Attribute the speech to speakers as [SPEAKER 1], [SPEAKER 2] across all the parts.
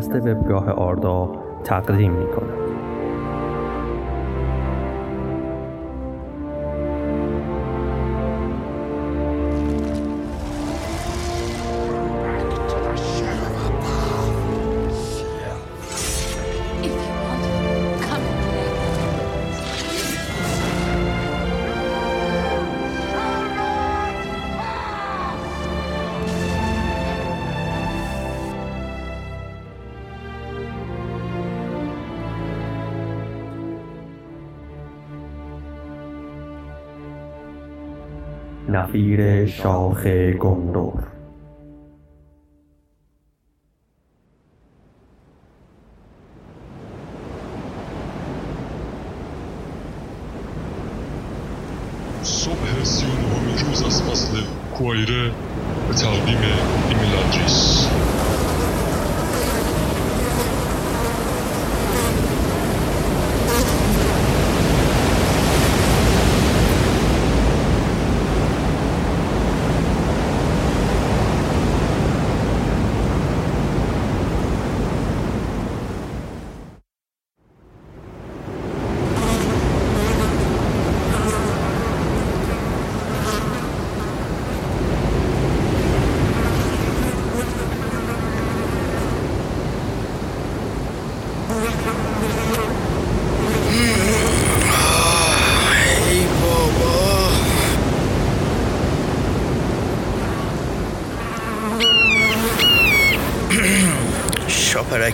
[SPEAKER 1] پادکست وبگاه آردا تقدیم می کند. نفیر شاخ گندور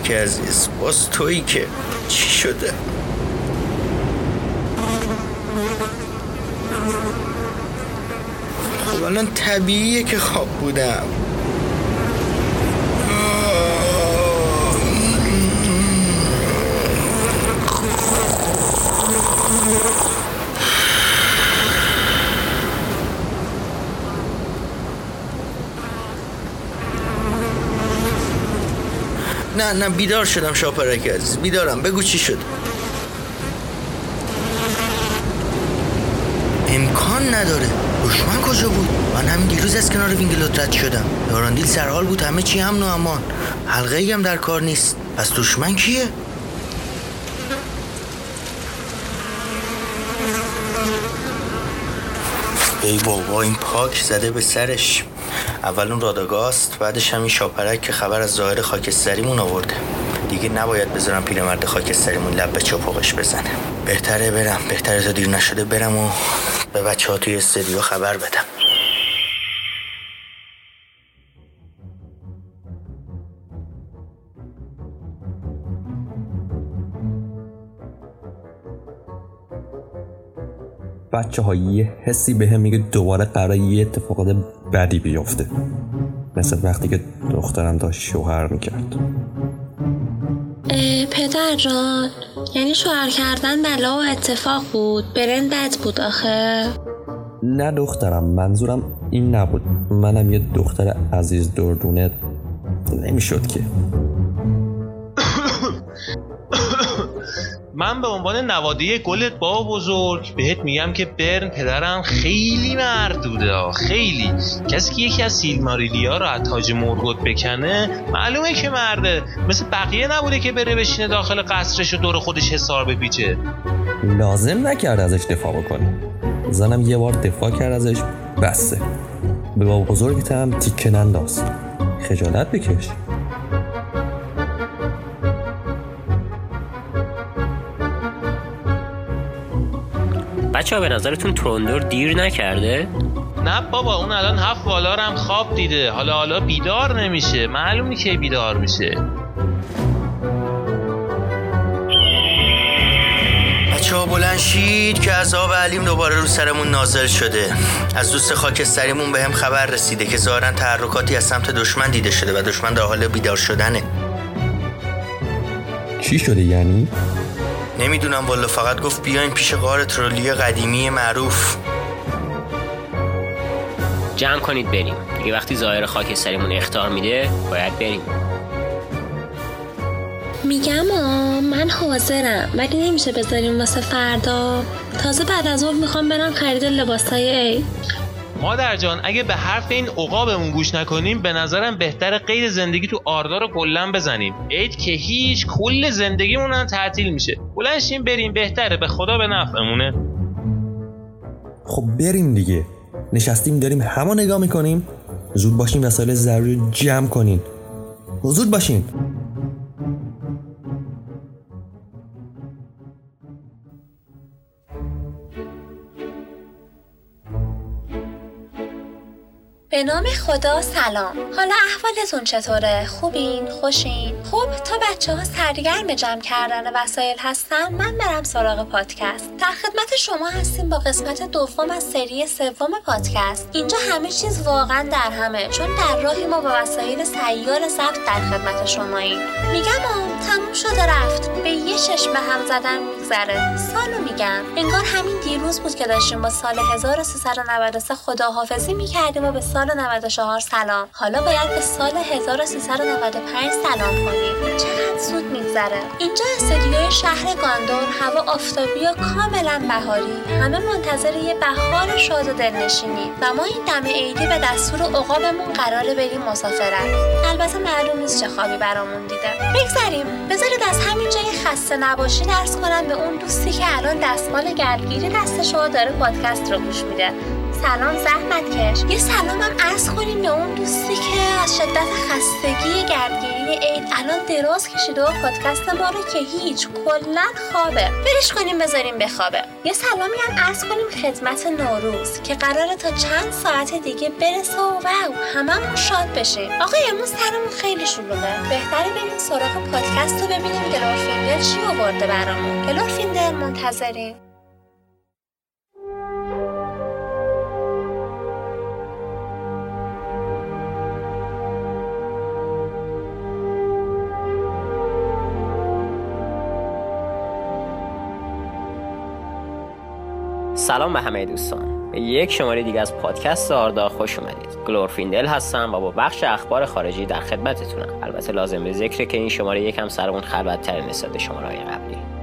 [SPEAKER 2] شاپرک عزیز باز تویی که چی شده؟ خب طبیعیه که خواب بودم. نه نه بیدار شدم شاپرک عزیز بیدارم. بگو چی شد. امکان نداره. دشمن کجا بود؟ من همین دیروز از کنار وینگلوت رد شدم. ائارندیل سرحال بود. همه چی امن و امان. حلقه ای هم در کار نیست. پس دشمن کیه؟ ای بابا این پاک زده به سرش. اول اون راداگاست بعدش همین شاپرک که خبر از ظاهر خاکستریمون آورده. دیگه نباید بذارم پیرمرد خاکستریمون لب به چپاقش بزنه. بهتره برم. بهتره تا دیر نشده برم و به بچه ها توی استدیو خبر بدم.
[SPEAKER 1] بچه ها یه حسی به هم میگه دوباره قرار یه اتفاقات بدی بیفته. مثل وقتی که دخترم داشت شوهر می‌کرد.
[SPEAKER 3] پدر جان یعنی شوهر کردن بلا و اتفاق بود برن بد بود آخه.
[SPEAKER 1] نه دخترم منظورم این نبود. منم یه دختر عزیز دردونه نمی‌شد که.
[SPEAKER 4] من به عنوان نوادی گلت با بزرگ بهت میگم که برن پدرم خیلی مردوده ها خیلی. کسی که یکی از سیلماریلیا رو از تاج مرگوت بکنه معلومه که مرده. مثل بقیه نبوده که بره بشینه داخل قصرش و دور خودش حسار بپیچه.
[SPEAKER 1] لازم نکرد ازش دفاع بکنه. زنم یه بار دفاع کرد ازش بسته. به بابا بزرگت تیکه ننداز. خجالت بکش.
[SPEAKER 5] بچه ها به نظرتون تروندور دیر نکرده؟
[SPEAKER 4] نه بابا اون الان هفت والارم خواب دیده. حالا حالا بیدار نمیشه. معلومه که بیدار میشه.
[SPEAKER 2] بچه ها بلند شید که عذاب علیم دوباره رو سرمون نازل شده. از دوست خاکستریمون به هم خبر رسیده که ظاهرا تحرکاتی از سمت دشمن دیده شده و دشمن در حال بیدار شدنه.
[SPEAKER 1] چی شده یعنی؟
[SPEAKER 2] نمی‌دونم والا فقط گفت بیاین پیش غار ترولی قدیمی معروف.
[SPEAKER 5] جمع کنید بریم. دیگه وقتی ظاهر خاکستریمون اختار میده باید بریم.
[SPEAKER 3] میگم آ من حاضرم. ولی نمیشه بذاریم واسه فردا. تازه بعد از ظهر می‌خوام برم خرید لباسای عید.
[SPEAKER 4] مادر جان اگه به حرف این عقابمون گوش نکنیم به نظرم بهتر قید زندگی تو آردار رو کلا بزنیم. عید که هیچ کل زندگیمون هم تعطیل میشه. بلنشیم بریم بهتره. به خدا به نفعمونه.
[SPEAKER 1] خب بریم دیگه. نشستیم داریم همه نگاه می‌کنیم. زود باشیم وسایل ضروری رو جمع کنین. زود باشین.
[SPEAKER 3] به نام خدا سلام حالا احوالتون چطوره؟ خوبین؟ خوشین؟ خب تا بچه ها سرگرم جمع کردن وسایل هستن من برم سراغ پادکست در خدمت شما هستیم با قسمت دوم از سری سوم پادکست اینجا همه چیز واقعا در همه چون در راهی ما با وسایل سیار ضبط در خدمت شماییم میگم تموم شده رفت. به یه چشم به هم زدن میگذره. سالو میگم. انگار همین دیروز بود که داشتیم با سال 1393 خداحافظی می‌کردیم و به سال 94 سلام. حالا باید به سال 1395 سلام کنیم. چقدر زود میگذره. اینجا استودیوی شهر گاندور هوا آفتابی و کاملا بهاری. همه منتظر یه بهار شاد و دلنشینی. و ما این دم عیدی به دستور عقابمون قراره بریم مسافرت. البته معلوم نیست چه خوابی برامون دیده. بگذریم. بذارید از همین جای خسته نباشیدی عرض کنم به اون دوستی که الان دستمال گردگیری دست شما داره پادکست رو گوش میده. سلام زحمت کش. یه سلام هم عرض کنیم به اون دوستی که از شدت خستگی گردگیری عید. الان دراز کشیده و پادکست ما رو که هیچ کلا خوابه. ولش کنیم بذاریم بخوابه. یه سلامی هم عرض کنیم خدمت نوروز که قراره تا چند ساعت دیگه برسه و واو هممون شاد بشیم. آقا امروز سرمون خیلی شلوغه. بهتره بریم سراغ پادکست رو ببینیم گلورفیندل چی آورده برامون. گلورفیندل منتظریم
[SPEAKER 5] سلام به همه دوستان. به یک شماره دیگه از پادکست آردا خوش اومدید. گلورفیندل هستم و با بخش اخبار خارجی در خدمتتونم. البته لازم به ذکره که این شماره یکم سرمون خلوتتر نسبت شماره قبلی.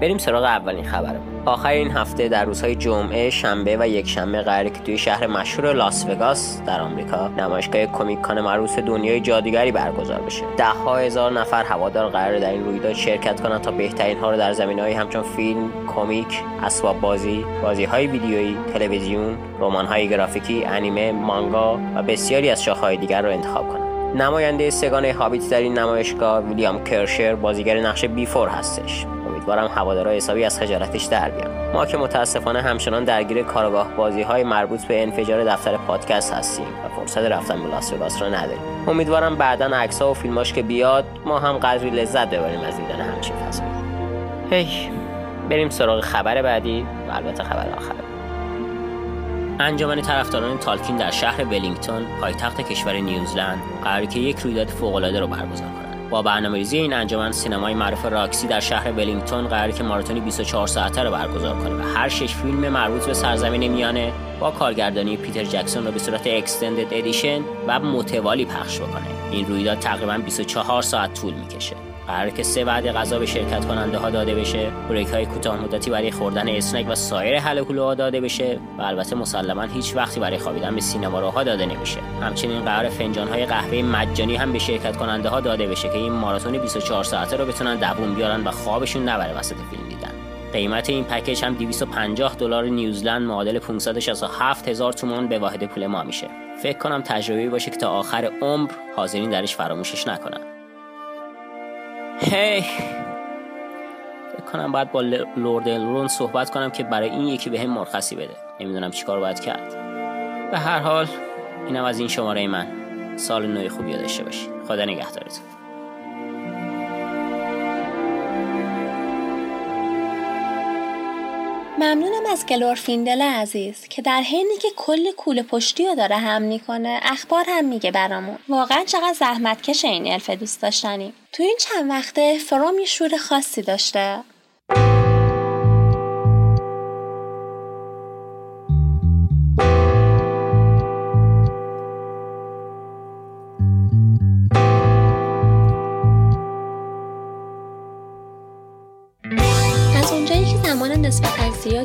[SPEAKER 5] بریم سراغ اولین خبرمون آخر این هفته در روزهای جمعه شنبه و یک شنبه قراره که توی شهر مشهور لاس وگاس در آمریکا نمایشگاه Comic-Con معروف دنیای جادوگری برگزار بشه. ده ها هزار نفر هوادار قرار در این رویداد شرکت کنند تا بهترین ها رو در زمینه‌های همچون فیلم کمیک اسباب بازی بازی های ویدیویی تلویزیون رمان های گرافیکی انیمه مانگا و بسیاری از شاخه‌های دیگر رو انتخاب کنند. نماینده سگانه هابیت در این نمایشگاه ویلیام کرشر بازیگر نقش بیفور هستش. امیدوارم هوادارا حسابی از خجالتش در بیان. ما که متاسفانه همچنان درگیر کارگاه بازی های مربوط به انفجار دفتر پادکست هستیم و فرصت رفتن به لاس رو نداریم. امیدوارم بعدا عکس و فیلماش که بیاد ما هم قدری لذت ببریم از دیدن همچین فضایی. هی بریم سراغ خبر بعدی و البته خبر آخر. انجمن طرفداران تالکین در شهر ولینگتون پایتخت کشور نیوزلند قراره که یک رویداد فوق‌العاده رو برگزار کنه. با برنامه‌ریزی این انجمن سینمای معروف راکسی در شهر ولینگتون قراره که ماراتونی 24 ساعته رو برگزار کنه و هر شش فیلم مربوط به سرزمین میانه با کارگردانی پیتر جکسون رو به صورت extended edition و متوالی پخش بکنه. این رویداد تقریبا 24 ساعت طول می‌کشه. قرار که سه وعده غذا به شرکت کننده ها داده بشه. break های کوتاه مدتی برای خوردن اسنک و سایر هله هوله ها داده بشه و البته مسلما هیچ وقتی برای خوابیدن به سینما روها داده نمیشه. همچنین قرار فنجان های قهوه مجانی هم به شرکت کننده ها داده بشه که این ماراتون 24 ساعته رو بتونن دووم بیارن و خوابشون نبره وسط فیلم دیدن. قیمت این پکیج هم 250 دلار نیوزلند معادل 567 هزار تومان به واحد پول ما میشه. فکر کنم تجربه باشه که تا آخر عمر حاضرین درش فراموشش نکنن. هی. فکر کنم باید با لورد الرون صحبت کنم که برای این یکی به هم مرخصی بده. نمی‌دونم چیکار باید کرد. به هر حال اینم از این شماره من. سال نوی خوبی داشته باشی. خدا نگهدارتون
[SPEAKER 3] ممنونم از گلورفیندل عزیز که در حینی که کل کوله پشتی رو داره هم می‌کنه اخبار هم میگه برامون. واقعا چقدر زحمت کش این الف دوست داشتنی. تو این چند وقته فروم یه شور خاصی داشته.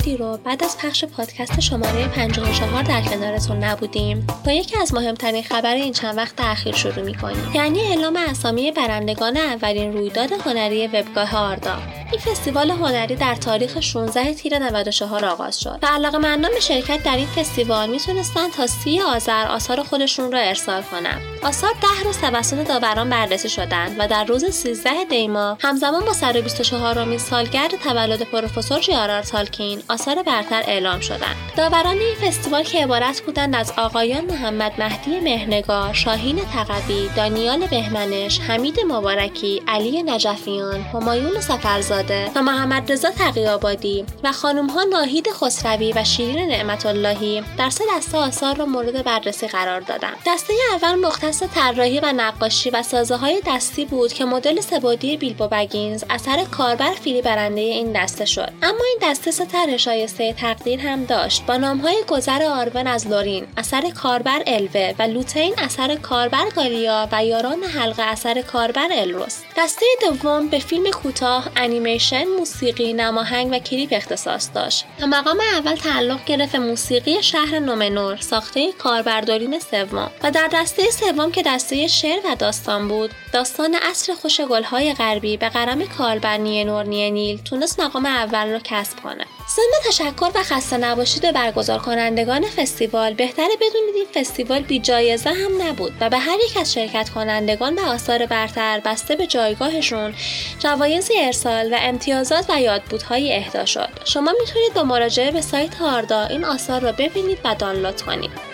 [SPEAKER 3] زیادی رو بعد از پخش پادکست شماره 54 در کنارتون نبودیم. با یکی از مهمترین خبر این چند وقت اخیر شروع می‌کنیم. یعنی اعلام اسامی برندگان اولین رویداد هنری وبگاه آردا. این فستیوال هنری در تاریخ 16 تیر 94 آغاز شد و علاقه مندان به شرکت در این فستیوال می‌تونستن تا سی آذر آثار خودشون را ارسال کنند. آثار ده روز توسط داوران بررسی شدند و در روز 13 دیما همزمان با 124 امین سالگرد تولد پروفسور جیارار تالکین آثار برتر اعلام شدند. داوران این فستیوال که عبارت بودند از آقایان محمد مهدی مهنگار، شاهین تقوی، دانیال بهمنش، حمید مبارکی، علی نجفیان، همایون سفرزاده و محمد رضا تقیابادی و خانم ها ناهید خسروی و شیرین نعمت اللهی در سه دسته آثار را مورد بررسی قرار دادند. دسته اول مختص طراحی و نقاشی و سازه های دستی بود که مدل سبادی بیلبو بگینز اثر کاربر فیلی برنده این دسته شد اما این دسته سه شایسته تقدیر هم داشت. با نامهای گذر آرون از لورین اثر کاربر الوه و لوتین اثر کاربر گالیا و یاران حلقه اثر کاربر الروس دسته دوم به فیلم کوتاه انیمیشن موسیقی نماهنگ و کلیپ اختصاص داشت. تا مقام اول تعلق گرفت موسیقی شهر نومنور ساخته کاربردارین سوم. و در دسته سوم که دسته شعر و داستان بود داستان اصر خوش گلهای غربی به قرم کاربر نور نیل تونست مقام اول را کسب کنه. ضمن تشکر و خسته نباشید به برگزار کنندگان فستیوال بهتره بدونید این فستیوال بی جایزه هم نبود و به هر یک از شرکت کنندگان به آثار برتر بسته به جایگاهشون جوایزی ارسال و امتیازات و یادبودهایی اهدا شد. شما می‌تونید با مراجعه به سایت آردا این آثار را ببینید و دانلود کنید.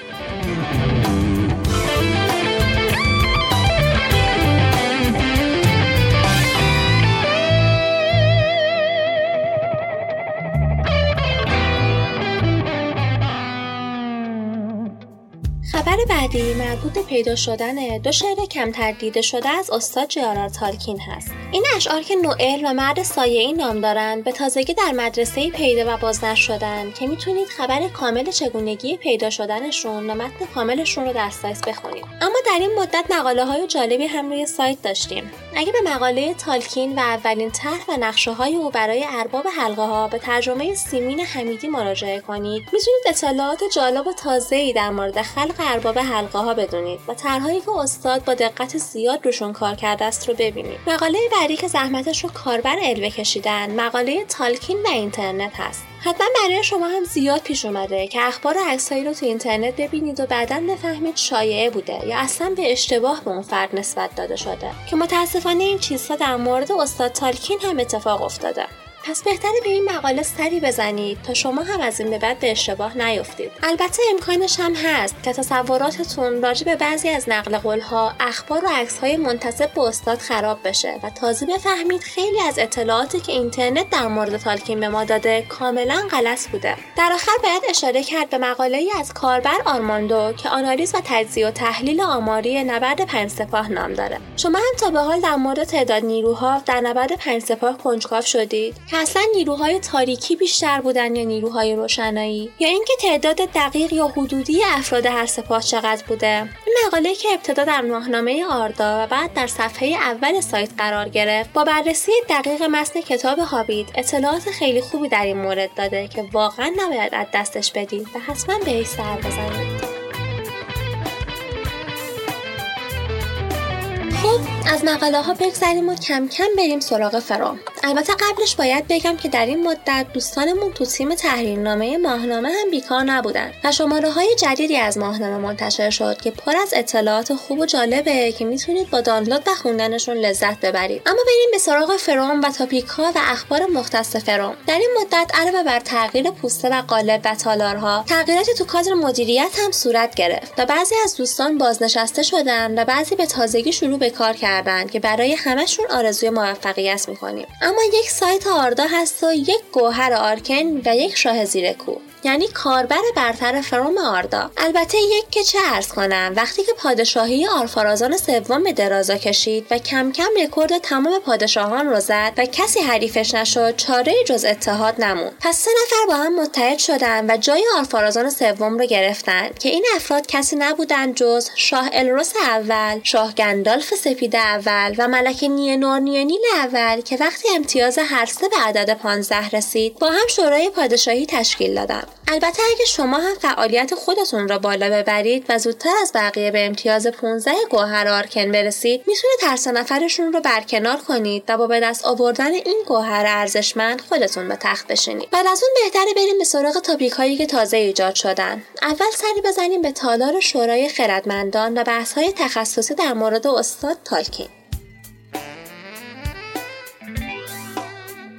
[SPEAKER 3] خبر بعدی مربوط به پیدا شدن دو شعر کمتر دیده شده از استاد جیارار تالکین هست. این اشعار که نوئل و مرد سایه ای نام دارند به تازگی در مدرسه پیدا و بازنشر شدن که می‌تونید خبر کامل چگونگی پیدا شدنشون و متن کاملشون رو در سایت بخونید. اما در این مدت مقاله های جالبی هم روی سایت داشتیم. اگه به مقاله تالکین و اولین طرح و نقشه های او برای ارباب حلقه ها به ترجمه سیمین حمیدی مراجعه کنید می‌تونید اطلاعات جالب و تازه‌ای در مورد خلق ارباب حلقه ها بدونید و طرحهایی که استاد با دقت زیاد روشون کار کرده است رو ببینید. مقاله بعدی که زحمتش رو کاربر الوه کشیدن مقاله تالکین و اینترنت هست. حتما برای شما هم زیاد پیش اومده که اخبار و عکسهایی رو تو اینترنت ببینید و بعدا بفهمید شایعه بوده یا اصلا به اشتباه به اون فرد نسبت داده شده. که متاسفانه این چیزها در مورد استاد تالکین هم اتفاق افتاده. پس بهتره به این مقاله سری بزنید تا شما هم از این به بعد به اشتباه نیفتید. البته امکانش هم هست که تصوراتتون راجع به بعضی از نقل قولها اخبار و عکسهای منتصب به استاد خراب بشه و تازه بفهمید خیلی از اطلاعاتی که اینترنت در مورد تالکین به ما داده کاملا غلط بوده. در آخر باید اشاره کرد به مقاله ای از کاربر آرماندو که آنالیز و تجزیه و تحلیل آماری نبرد پنج سپاه نام داره. شما هم تا به حال در مورد تعداد نیروها در نبرد پنج سپاه کنجکاو شدید؟ اصلا نیروهای تاریکی بیشتر بودن یا نیروهای روشنایی؟ یا اینکه تعداد دقیق یا حدودی افراد هر سپاه چقدر بوده؟ این مقاله که ابتدا در ماهنامه آردا و بعد در صفحه اول سایت قرار گرفت با بررسی دقیق متن کتاب هابید اطلاعات خیلی خوبی در این مورد داده که واقعا نباید از دستش بدید و حتما بهش سر بزنید خب از مقاله ها بگذریم و کم کم بریم سراغ فرام. البته قبلش باید بگم که در این مدت دوستانمون تو تیم تحریرنامه ماهنامه هم بیکار نبودن و شماره های جدیدی از ماهنامه منتشر شد که پر از اطلاعات خوب و جالبه که می‌تونید با دانلود و خوندنشون لذت ببرید. اما بریم به سراغ فرام و تاپیک ها و اخبار مختص فرام. در این مدت علاوه بر تغییر پوسته و قالب و تالارها تغییراتی تو کادر مدیریت هم صورت گرفت و بعضی از دوستان بازنشسته شدن و بعضی به تازگی شروع به کار کردن. که برای همشون آرزوی موفقیت می‌کنیم. اما یک سایت آردا هست و یک گوهر آرکن و یک شاه زیر یعنی کاربر برتر فروم آردا. البته یک که چه عرض کنم وقتی که پادشاهی آرفارازون سوم به درازا کشید و کم کم رکورد تمام پادشاهان رو زد و کسی حریفش نشد چاره جز اتحاد نموند پس سه نفر با هم متحد شدن و جای آرفارازون سوم رو گرفتن که این افراد کسی نبودند جز شاه الروس اول شاه گندالف سپید اول و ملکه نیه نیل اول که وقتی امتیاز هر سه به عدد 15 رسید با هم شورای پادشاهی تشکیل دادن. البته اگه شما هم فعالیت خودتون را بالا ببرید و زودتر از بقیه به امتیاز 15 گوهر آرکن برسید می‌تونید هر نفرشون رو برکنار کنید و با به دست آوردن این گوهر ارزشمند خودتون به تخت بشینید. بعد از اون بهتره بریم به سراغ تاپیک هایی که تازه ایجاد شدن. اول سری بزنیم به تالار شورای خردمندان و بحث های تخصصی در مورد استاد تالکین.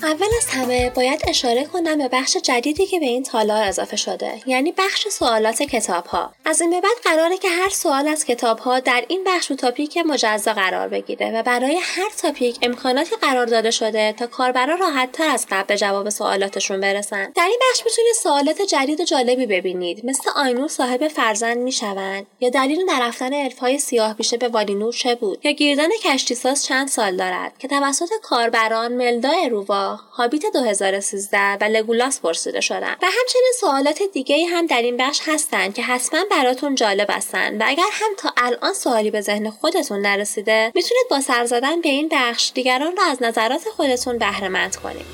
[SPEAKER 3] اول از همه باید اشاره کنم به بخش جدیدی که به این تالار اضافه شده یعنی بخش سوالات کتاب ها از این به بعد قراره که هر سوال از کتاب ها در این بخش و تاپیک مجزا قرار بگیره و برای هر تاپیک امکاناتی قرار داده شده تا کاربرا راحت تر از قبل جواب سوالاتشون برسن. در این بخش می‌تونید سوالات جدید و جالبی ببینید مثل آینور صاحب فرزند می‌شوند یا دلیل نرفتن الفهای سیاه بیشه به والینور چه بود یا گیردن کشتیساز چند سال دارد که توسط کاربران ملدا روا هابیت 2013 و لگولاس پرسیده شدن و همچنین سوالات دیگه هم در این بخش هستند که حتما براتون جالب هستند و اگر هم تا الان سوالی به ذهن خودتون نرسیده می‌تونید با سر زدن به این بخش دیگران را از نظرات خودتون بهره مند کنید.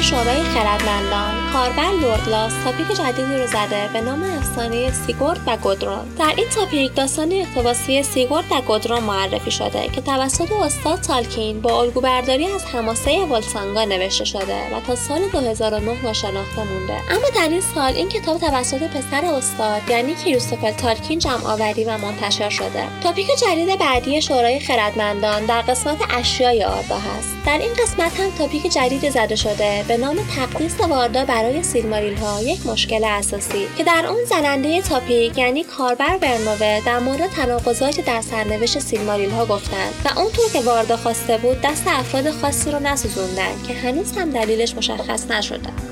[SPEAKER 3] شورای خردمندان. کاربر لوردلاس تاپیک جدیدی رو زده به نام افسانه سیگورد و گودرون در این تاپیک داستان اقتباسی سیگورد و گودرون معرفی شده که توسط استاد تالکین با الگوبرداری از حماسه ولسونگا نوشته شده و تا سال 2009 ناشناخته مونده. اما در این سال این کتاب توسط پسر استاد یعنی کریستوفر تالکین جمع آوری و منتشر شده. تاپیک جدید بعدی شورای خردمندان در قسمت اشیای آردا هست در این قسمت هم تاپیک جدید زده شده به نام تقدیس واردا برای سیلماریل ها یک مشکل اساسی که در اون زننده تاپیک یعنی کاربر برنوه در مورد تناقضاتی در سرنوشت سیلماریل ها گفتند و اونطور که واردا خواسته بود دست افراد خاصی رو نسوزوندن که هنوز هم دلیلش مشخص نشده.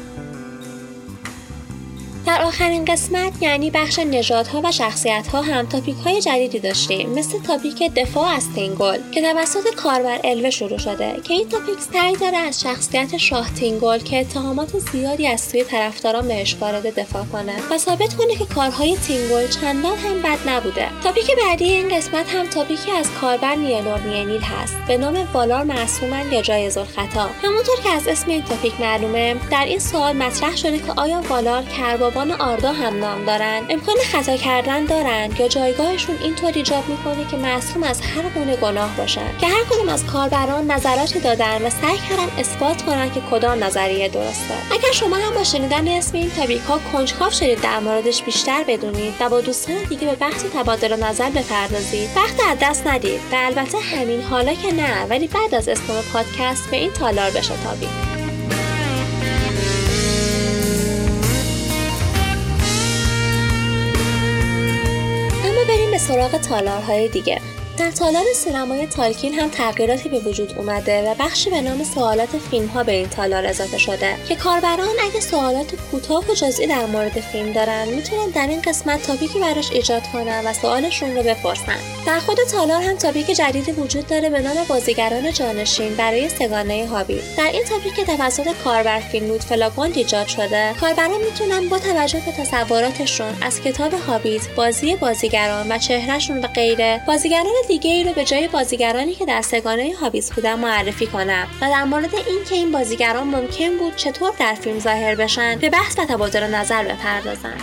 [SPEAKER 3] در آخرین قسمت یعنی بخش نژادها و شخصیت ها هم تاپیک های جدیدی داشتیم مثل تاپیک دفاع از تینگل که توسط کاربر الوه شروع شده که این تاپیک سعی داره از شخصیت شاه تینگل که اتهامات زیادی از سوی طرفداران بهش وارد دفاع کنه و ثابت کنه که کارهای تینگل چندان هم بد نبوده. تاپیک بعدی این قسمت هم تاپیکی از کاربر نیانور نیانیل هست به نام والار معصومن یا جایز الخطا همونطور که از اسم این تاپیک معلومه در این سوال مطرح شده که آیا والار کربابا زبان آردا هم نام دارن. امکان خطا کردن دارن یا جایگاهشون اینطور ایجاب می‌کنه که معصوم از هر گونه گناه باشن. که هر کدوم از کاربران نظراتی دادن و سعی کردن اثبات کنن که کدام نظریه درسته. اگر شما هم با شنیدن اسم این تاپیک کنجکاو شدید در موردش بیشتر بدونید و با دوستان دیگه به بحث تبادل نظر بپردازید وقت از دست ندید. و البته همین حالا که نه ولی بعد از اسم پادکست به این تالار بشتابید. بریم سراغ تالارهای دیگه. در تالار سینمای تالکین هم تغییراتی به وجود اومده و بخشی به نام سوالات فیلم ها به این تالار اضافه شده که کاربران اگه سوالات کوتاه و جزئی در مورد فیلم دارن می‌تونن در این قسمت تاپیکی براش ایجاد کنن و سوالشون رو بپرسن. در خود تالار هم تاپیک جدیدی وجود داره به نام بازیگران جانشین برای سگانه هابیت. در این تاپیک که توسط کاربر فیلم فلاگوند ایجاد شده کاربران می‌تونن با توجه به تصوراتشون از کتاب هابیت بازی بازیگران و چهرهشون و غیره بازیگران دیگه ای رو به جای بازیگرانی که در سگانه هابیت بودن معرفی کنن و در مورد اینکه این بازیگران ممکن بود چطور در فیلم ظاهر بشن به بحث و تبادل نظر بپردازن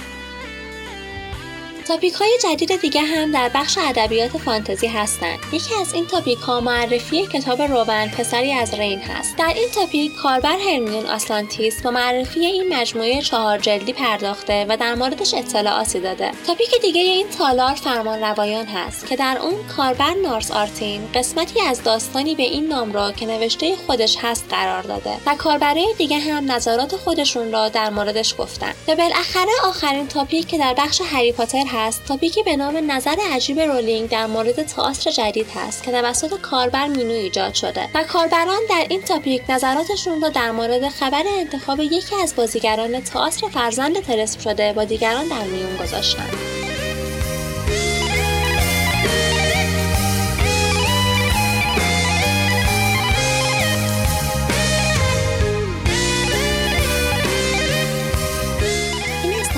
[SPEAKER 3] تاپیک های جدید دیگه هم در بخش ادبیات فانتزی هستند. یکی از این تاپیک ها معرفی کتاب روبن پسری از رین هست. در این تاپیک کاربر هرمیون آسلانتیس با معرفی این مجموعه چهار جلدی پرداخته و در موردش اطلاعاتی داده. تاپیک دیگه این تالار فرمان روایان هست که در اون کاربر نارس آرتین قسمتی از داستانی به این نام را که نوشته خودش هست قرار داده و کاربرای دیگه هم نظرات خودشون را در موردش گفتن. و بالاخره آخرین تاپیک که در بخش هری پاتر هست تاپیکی به نام نظر عجیب رولینگ در مورد تئاتر جدید هست که توسط کاربر مینو ایجاد شده و کاربران در این تاپیک نظراتشون را در مورد خبر انتخاب یکی از بازیگران تئاتر فرزند ترسم شده با دیگران در میون گذاشتند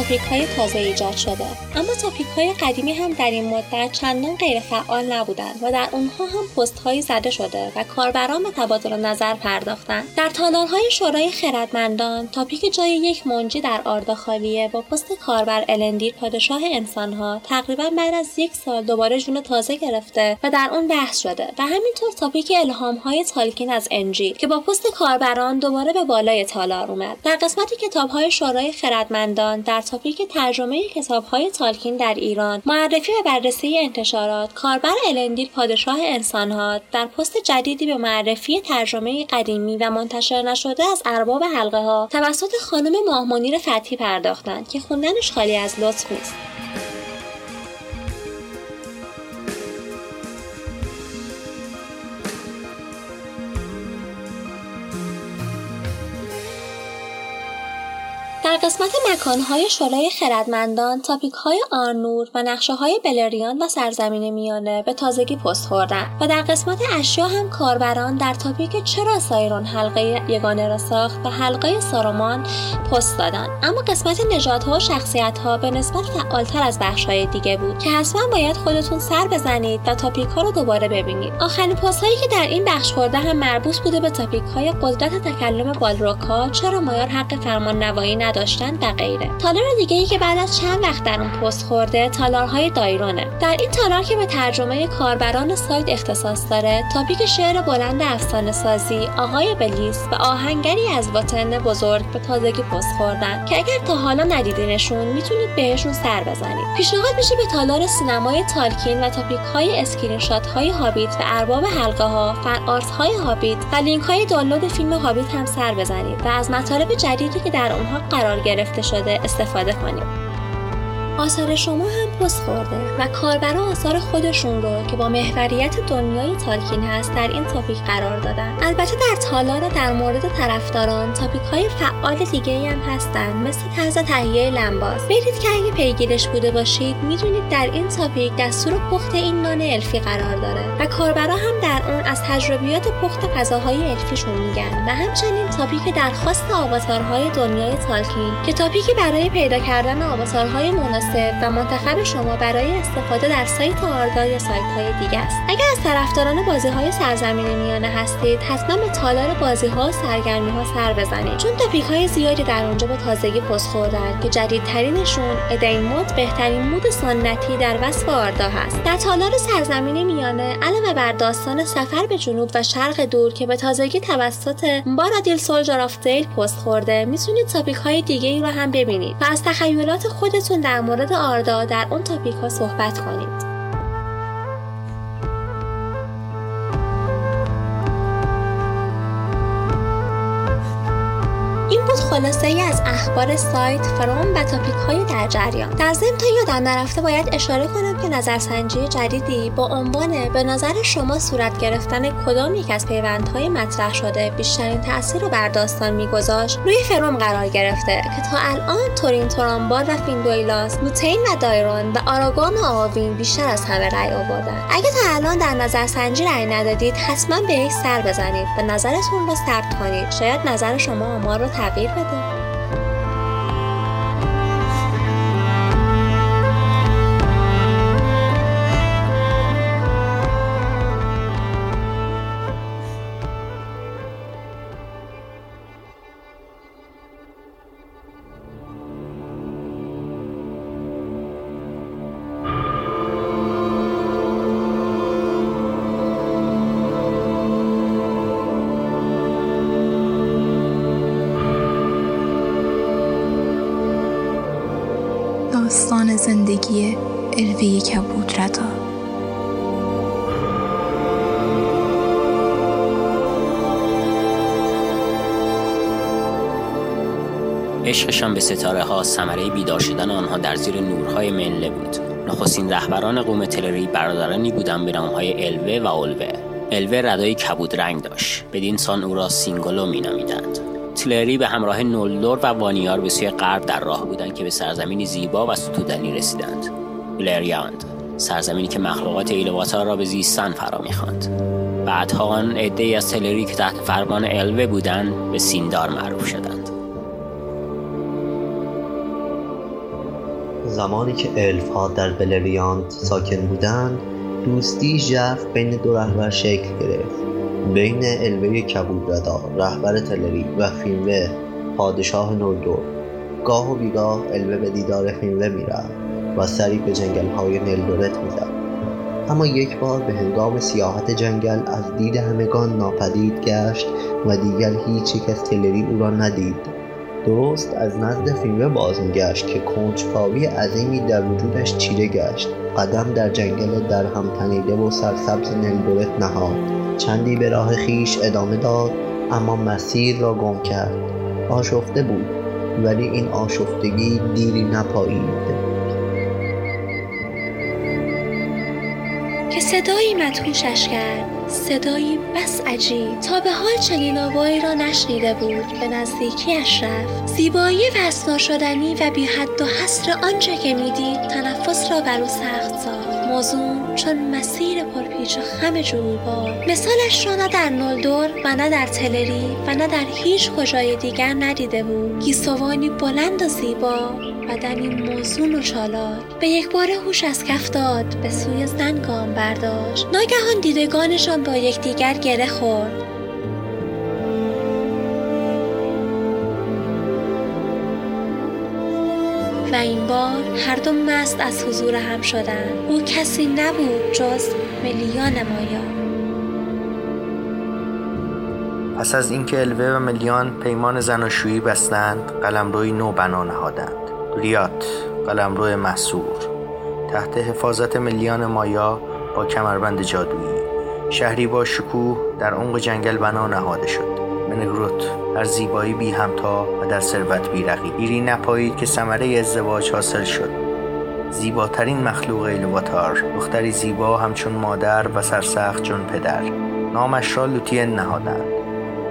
[SPEAKER 3] تاپیک های تازه ایجاد شده. اما تاپیک های قدیمی هم در این مدت چندان غیر فعال نبودند و در اونها هم پست هایی زده شده و کاربران به تبادل نظر پرداختند. در تالارهای شورای خردمندان تاپیک جای یک منجی در آردا خالیه با پست کاربر الندیر پادشاه انسانها تقریبا بعد از یک سال دوباره جون تازه گرفته و در اون بحث شده و همینطور تاپیک الهام های تالکین از انجیل که با پست کاربران دوباره به بالای تالار اومد. در قسمت کتاب های شورای خردمندان در تاپیک ترجمه کتاب های تالکین در ایران معرفی و بررسی انتشارات کاربر الندیر پادشاه انسانها در پست جدیدی به معرفی ترجمه قدیمی و منتشر نشده از ارباب حلقه ها توسط خانم ماهمنیر فتحی پرداختند که خوندنش خالی از لطف نیست. در قسمت مکانهای شورای خردمندان تاپیک های آرنور و نقشه های بلریاند و سرزمین میانه به تازگی پست خوردن و در قسمت اشیا هم کاربران در تاپیک چرا سائورون حلقه یگانه را ساخت و حلقه سارومان پست دادن. اما قسمت نژادها و شخصیت ها به نسبت فعالتر از بخش های دیگه بود که حتما باید خودتون سر بزنید و تاپیک ها رو دوباره ببینید. آخرین پست هایی که در این بخش خورده هم مربوط بوده به تاپیک های قدرت تکلم بالروگ ها چرا مایار حق فرمانروایی نداشتن و غیره تالار دیگه ای که بعد از چند وقت در اون پست خورده تالارهای دایرونه. در این تالار که به ترجمه کاربران سایت اختصاص داره تاپیک شعر بلند افسانه سازی آقای بلیس و آهنگری از واتن بزرگ به تازگی پست خوردن که اگر تا حالا ندیدینشون می‌تونید بهشون سر بزنید. پیشنهاد میشه به تالار سینمای تالکین و topic های اسکرین شات های هابیت و ارباب حلقه ها fan art های هابیت و لینک های دانلود فیلم هابیت هم سر بزنید و از مطالب جدیدی که در اونها قرار گرفته شده استفاده کنید آثار شما هم پست خورده و کاربرا آثار خودشون رو که با محوریت دنیای تالکین هست در این topic قرار دادن. البته در تالار در مورد طرفداران topic های فعال دیگه هم هستن مثل طرز تهیه لمباس bread که اگه پیگیرش بوده باشید می‌دونید در این topic دستور پخت این نان الفی قرار داره و کاربرا هم در اون از تجربیات پخت غذاهای الفیشون میگن و همچنین تاپیک درخواست آواتارهای دنیای تالکین که تاپیکی برای پیدا کردن آواتارهای مناسب و منتخب شما برای استفاده در سایت آردا یا سایت های دیگه است. اگر از طرفداران بازی های سرزمین میانه هستید حتما به تالار بازی ها و سرگرمی ها سر بزنید. چون تاپیک های زیادی در آنجا به تازگی پست خوردن که جدیدترینشون ادین مود بهترین مود سنتی در وصف آردا هست. در تالار سرزمین میانه علاوه بر داستان سفر به جنوب و شرق دور که به تازگی توسط بارادیل soldier of Dale پست خورده می‌تونید topic های دیگه ای رو هم ببینید و از تخیلات خودتون در مورد مورد آردا در اون topic ها صحبت کنید. بود خلاصه ای از اخبار سایت forum و topic های در جریان. در ضمن تا یادم نرفته باید اشاره کنم که نظرسنجی جدیدی با عنوان به نظر شما صورت گرفتن کدام یک از پیوندهای مطرح شده بیشترین تاثیر رو بر داستان میگذاشت روی forum قرار گرفته که تا الان تورین تورامبار و فیندویلاس لوتین و دایرون و آراگورن و آوین بیشتر از همه رأی آوردن. اگه تا الان در نظرسنجی رأی ندادید حتما به یک سر بزنید و نظرتون رو ثبت کنید. شاید نظر شما آمار رو تغییر بده
[SPEAKER 5] ستاره ها ثمره بیدار شدن آنها در زیر نورهای منله بود. نخستین رهبران قوم تلری برادرانی بودند به نامهای الوه و اولوه الوه ردایی کبود رنگ داشت. بدین سان او را سینگولو مینامیدند. تلری به همراه نولدور و وانیار به سوی غرب در راه بودند که به سرزمینی زیبا و ستودنی رسیدند. بلریاند سرزمینی که مخلوقات ایلواتار را به زیستن فرا می‌خواند. بعدها آن عدهای از تلری که تحت فرمان الوه بودند به سیندار معروف شدند.
[SPEAKER 6] زمانی که الف ها در بلریاند ساکن بودند دوستی ژرف بین دو رهبر شکل گرفت. بین الوه کبودردا رهبر تلری و فینوه پادشاه نولدور گاه و بیگاه الوه به دیدار فینوه می‌رفت و سری به جنگل های نلدورت می‌زد. اما یک بار به هنگام سیاحت جنگل از دید همگان ناپدید گشت و دیگر هیچ یک از تلری او را ندید. درست از نزد فیلمه باز میگشت که کنجکاوی عظیمی در وجودش چیره گشت. قدم در جنگل در هم تنیده و سرسبز نلدورت نهاد. چندی به راه خیش ادامه داد اما مسیر را گم کرد. آشفته بود ولی این آشفتگی دیری نپایید.
[SPEAKER 3] که صدایی مدهوشش کرد. صدایی بس عجیب. تا به حال چنین آوایی را نشنیده بود. به نزدیکیش رفت. زیبایی و شدنی و بی حد و حصر آنچه که می‌دید تنفس را بر او سخت ساخت. موضوع چون مسیر پرپیچ و خم جویبار مثالش را نه در نولدور و نه در تلری و نه در هیچ کجای دیگر ندیده بود. گیسوانی بلند و زیبا. بدنی موزون و چالاک به یک بار هوش از کف داد به سوی زن گام برداشت. ناگهان دیدگانشان با یکدیگر گره خورد. و این بار هر دو مست از حضور هم شدند. او کسی نبود جز ملیان مایا.
[SPEAKER 2] پس از اینکه الوه و ملیان پیمان زناشویی بستند قلمروی نو بنا نهادند. ریات قلمرو محصور تحت حفاظت ملیان مایا با کمربند جادویی. شهری با شکوه در عمق جنگل بنا نهاده شد. منگروت در زیبایی بی همتا و در ثروت بی رقیب. ایری نپایید که ثمره ازدواج حاصل شد. زیباترین مخلوق ایلواتار دختری زیبا همچون مادر و سرسخت چون پدر. نامش را لوتین نهادند.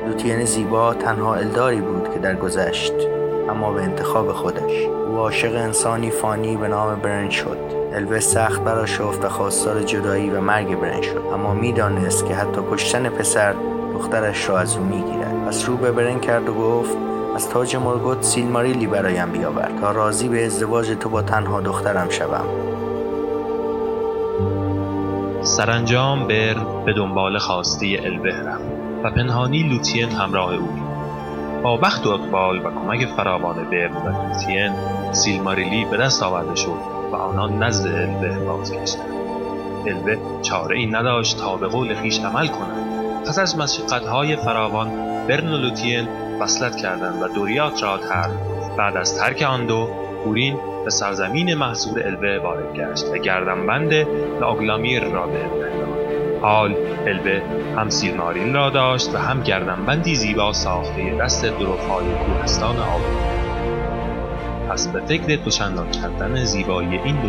[SPEAKER 2] لوتین زیبا تنها الداری بود که درگذشت اما به انتخاب خودش. او عاشق انسانی فانی به نام برن شد. الوه سخت براشفت و خواستار جدایی و مرگ برن شد. اما می‌دانست که حتی کشتن پسر دخترش را از او می‌گیرد. پس رو به برن کرد و گفت از تاج مرگوت سیلماریلی برایم بیاور تا راضی به ازدواج تو با تنها دخترم شوم.
[SPEAKER 7] سرانجام برن به دنبال خواسته الوه رفت و پنهانی لوتین همراه او با بخت و اقبال و کمک فراوان برن و لوتین سیلماریلی به دست آورده شد و آنان نزد الوه بازگشتند. الوه چاره ای نداشت تا به قول خیش عمل کند. پس از های فراوان برن و وصلت کردند و دوریات را ترک بعد از ترک آن دو بورین به سرزمین محصور الوه وارد گشت و گردنبند لاگلامیر را به حال الوه هم سیلمارین را داشت و هم گردنبندی زیبا ساخته دست دروفهای کوهستان آب پس به فکر دوچندان کردن زیبایی این دو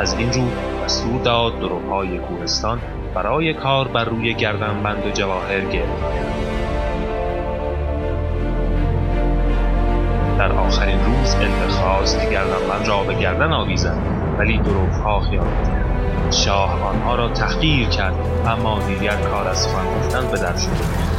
[SPEAKER 7] از این رو دستور داد دروپای کوهستان برای کار بر روی گردنبند و جواهر گرد در آخرین روز الف خواست گردنبند را به گردن آویزد ولی ها خیانت کرد. شاه آنها را تحقیر کرد اما دیگر کار از سخن گفتن به در شد.
[SPEAKER 4] ها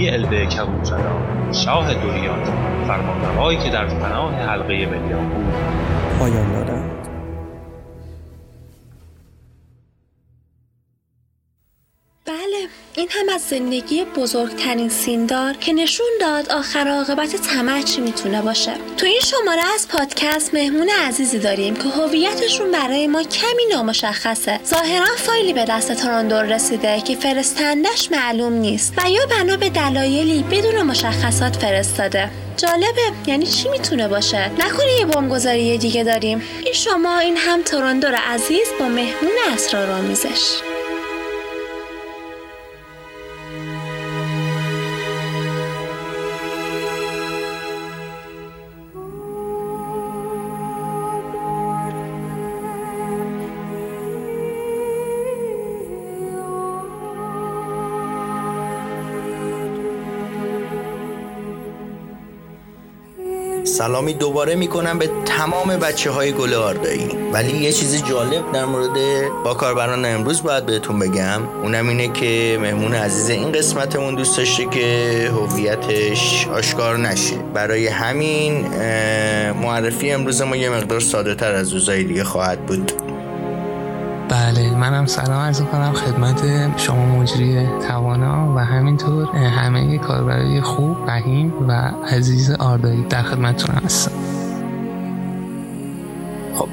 [SPEAKER 4] زندگی البه کبوتردا شاه دوریان فرمانروایی که در پناه حلقه بلیان بود.
[SPEAKER 1] پایان دادند
[SPEAKER 3] زندگی بزرگترین سیندار که نشون داد آخر عاقبت طمع چی می‌تونه باشه. تو این شماره از پادکست مهمون عزیزی داریم که هویتشون برای ما کمی نامشخصه. ظاهرا فایلی به دست تراندور رسیده که فرستندش معلوم نیست و یا بنا به دلایلی بدون مشخصات فرستاده. جالبه یعنی چی می‌تونه باشه؟ نکنه یه بمبگذاری دیگه داریم. این شما این هم تراندور عزیز با مهمون اسرارآمیزش.
[SPEAKER 2] سلامی دوباره می‌کنم به تمام بچه های گل آردایی. ولی یه چیزی جالب در مورد با کاربران امروز باید بهتون بگم. اونم اینه که مهمون عزیز این قسمتمون دوست داشته که هویتش آشکار نشه. برای همین معرفی امروز ما یه مقدار ساده تر از روزهای دیگه خواهد بود.
[SPEAKER 8] بله منم سلام عرض کنم خدمت شما مجری توانا و همینطور همه کاربرای خوب فهیم و عزیز آردایی در خدمتتون هستم.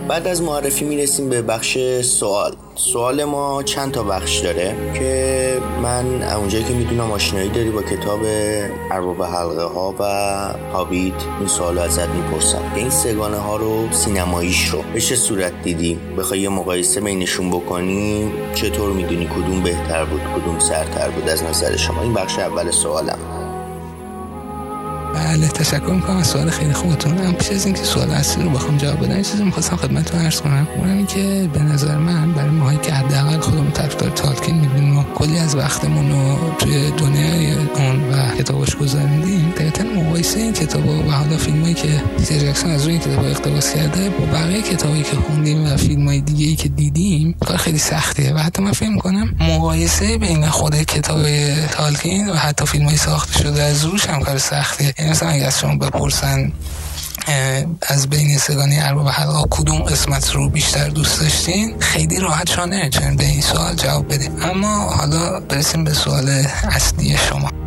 [SPEAKER 2] بعد از معرفی می‌رسیم به بخش سوال. سوال ما چند تا بخش داره که من اونجایی که می‌دونم آشنایی داری با کتاب ارباب حلقه ها و هابیت این سوال ازت می‌پرسم. این سگانه ها رو سینماییش رو به چه صورت دیدی؟ بخوای یه مقایسه بینشون بکنی؟ چطور می‌دونی کدوم بهتر بود کدوم سرتر بود؟ از نظر شما این بخش اول سوالم
[SPEAKER 8] بله تشکر می‌کنم. از سوال خیلی خوبتون هم پیش از اینکه سوال اصلی رو بخوام جواب بدم چیزی می‌خواستم خدمتتون عرض کنم. اونم که به نظر من برای ماهایی که حداقل خودمون طرفدار تالکین می‌بینیم و کلی از وقتمون رو توی دنیای اون و کتابش گذاریدیم دقیقا مقایسه این کتاب و حالا فیلمایی که پیتر جکسون از روی این کتاب اقتباس کرده با بقیه کتابایی که خوندیم و فیلمای دیگه ای که دیدیم کار خیلی سختیه و حتی من فکر می‌کنم مقایسه بین خود کتاب تالکین و حتی فیلمای ساخته شده از روش هم کار سختیه. مثلا اگه از شما بپرسن از بین سگانی ارباب حلقه کدوم قسمت رو بیشتر دوست داشتین؟ خیلی راحت شما نمی‌تونین به این سوال جواب بدین اما حالا برسیم به سوال اصلی شما.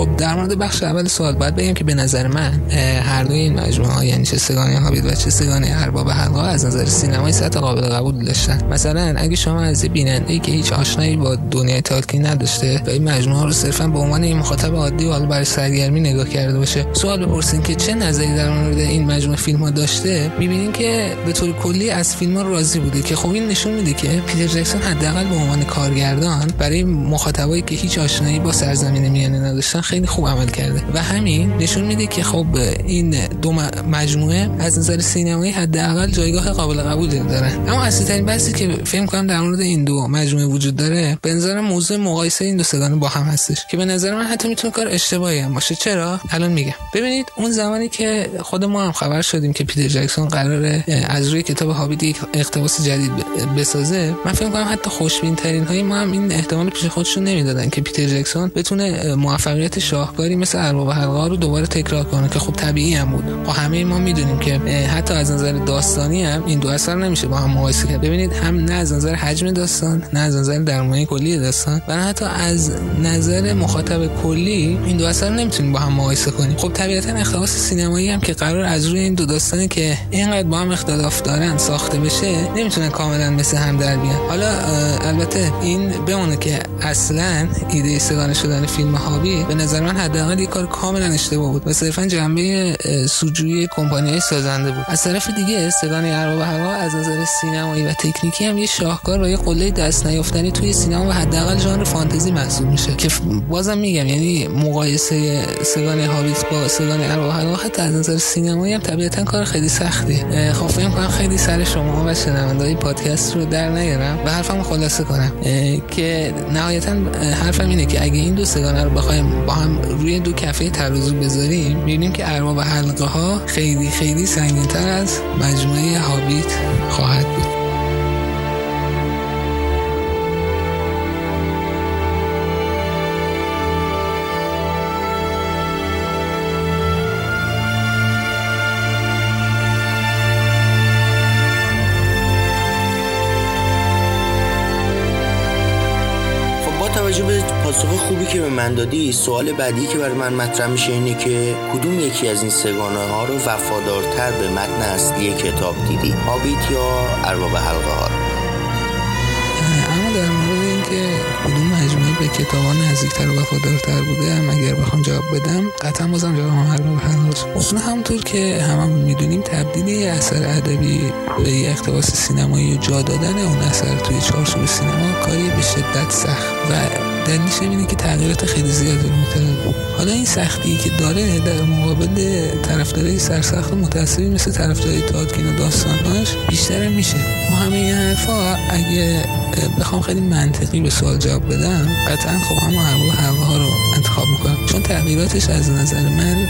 [SPEAKER 8] خب در مورد بخش اول سوال باید بگم که به نظر من هر دوی این مجموعه ها یعنی چه سگانه هابیت و چه سگانه ارباب حلقه از نظر سینمایی سطح قابل قبول داشتن. مثلا اگه شما از بیننده که هیچ آشنایی با دنیای تالکین نداشته و این مجموعه رو صرفا به عنوان این مخاطب عادی و برای سرگرمی نگاه کرده باشه سوال بپرسین که چه نظری در مورد این مجموعه فیلم ها داشته می‌بینین که به طور کلی از فیلم ها راضی بوده که خب این نشون میده که پیتر جکسون حداقل به عنوان کارگردان برای مخاطبایی که هیچ آشنایی با سرزمین میانه نداشتن خیلی خوب عمل کرده. و همین نشون میده که خب این دو مجموعه از نظر سینمایی حداقل جایگاه قابل قبولی دارن. اما اصلی ترین بحثی که فکر کنم در مورد این دو مجموعه وجود داره به نظر موضوع مقایسه این دو سگانه با هم هستش که به نظر من حتی می‌تونه کار اشتباهی هم باشه. چرا؟ الان میگم. ببینید اون زمانی که خود ما هم خبر شدیم که پیتر جکسون قراره از روی کتاب هابیت یک اقتباس جدید بسازه من فکر کنم حتی خوشبین ترین های ما هم این احتمال پیش خودشون نمی‌دادن که پیتر جکسون بتونه موفقیت شاهکاری مثل ارباب حلقه رو دوباره تکرار کنه که خب طبیعی هم بود. خب همه ما می‌دونیم که حتی از نظر داستانی هم این دو اثر نمیشه با هم مقایسه کرد. ببینید هم نه از نظر حجم داستان نه از نظر درمانی کلی داستان و نه حتی از نظر مخاطب کلی این دو اثر نمی‌تونیم با هم مقایسه کنیم. خب طبیعتا اقتباس سینمایی هم که قرار از روی این دو داستانی که اینقدر با هم اختلاف دارن ساخته بشه نمی‌تونه کاملا مثل هم در بیان. حالا البته این بمونه که اصلا ایده سگانه شدن فیلم هابی به نظر من حداقل یه کار کاملا اشتباه بود و صرفا جنبه سوجویی کمپانی سازنده بود. از طرف دیگه سگانه ارباب هوا از نظر سینمایی و تکنیکی هم یه شاهکار و یه قله دست نیافتنی توی سینما و حداقل ژانر فانتزی محسوب میشه. که بازم میگم یعنی مقایسه سگانه هابیت با سگانه ارباب هوا حتی از نظر سینمایی هم طبیعتا کار خیلی سختیه خب کنم خیلی سر شما و شنوندهای پادکست رو در نیارم و حرفمو خلاصه کنم. که نهایتا حرفم اینه که اگه این دو سگانه رو بخوایم با هم روی دو کفه ترازو بذاریم می‌بینیم که ارباب حلقه ها خیلی خیلی سنگینتر از مجموعه هابیت خواهد بود.
[SPEAKER 2] پاسخ خوبی که به من دادی سوال بعدی که برای من مطرح میشه اینه که کدوم یکی از این سگانه ها رو وفادارتر به متن اصلی کتاب دیدی؟ هابیت یا ارباب حلقه ها؟
[SPEAKER 8] اما در مورد اینکه کدوم مجموعه به کتابان نزدیکتر و وفادارتر بوده هم اگر بخوام جواب بدم قطعا بازم جواب هم ارباب حلقه اون همونطور که هممون می‌دونیم تبدیل یه اثر ادبی به یه اقتباس سینمایی جا دادن اون اثر توی چارچوب سینما کاری به شدت سخت و دلیلش اینه که تغییرات خیلی زیادی رو حالا این سختی که داره در مقابل طرفدارای سرسخت و متعصبی مثل طرفدارای تادکین و داستانهاش بیشتر میشه. با همه این حرفا اگه بخوام خیلی منطقی به سوال جواب بدم قطعا خب ارباب حلقه ها رو انتخاب می‌کنم. چون تغییراتش از نظر من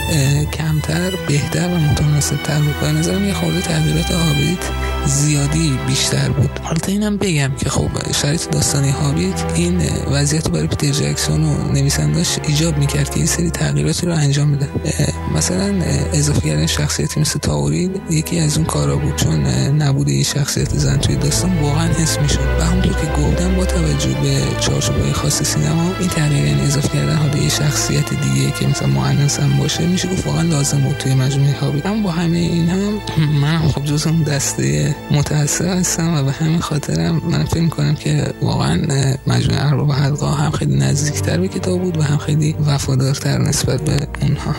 [SPEAKER 8] کمتر بهتر و متناسب تر بود. به نظرم یه خورده تغییرات هابیت زیادی بیشتر بود. حالا اینم بگم که خب شرایط داستانی هابیت این وضعیت برای پیتر جکسون و نویسنداش ایجاب می‌کرد که این سری تغییراتی رو انجام میده مثلا اضافه کردن شخصیتی مثل تاورید یکی از اون کارا بود چون نبوده یه شخصیت زن توی داستان واقعا حس می‌شد. و همونطور که گفتم با توجه به چارچوبای خاص سینما این تغییر یعنی اضافه کردن حالا یه شخصیت دیگه که مثلا مؤنث هم باشه میشه گفت واقعا لازم بود توی مجموعه هابیت اما با همه این هم من خب جز اون دسته متأثر هستم و به همین خاطرم من فکر کنم که واقعا مجموعه ارباب حلقه هم خیلی نزدیکتر به کتاب بود و هم خیلی وفادارتر نسبت به اونها.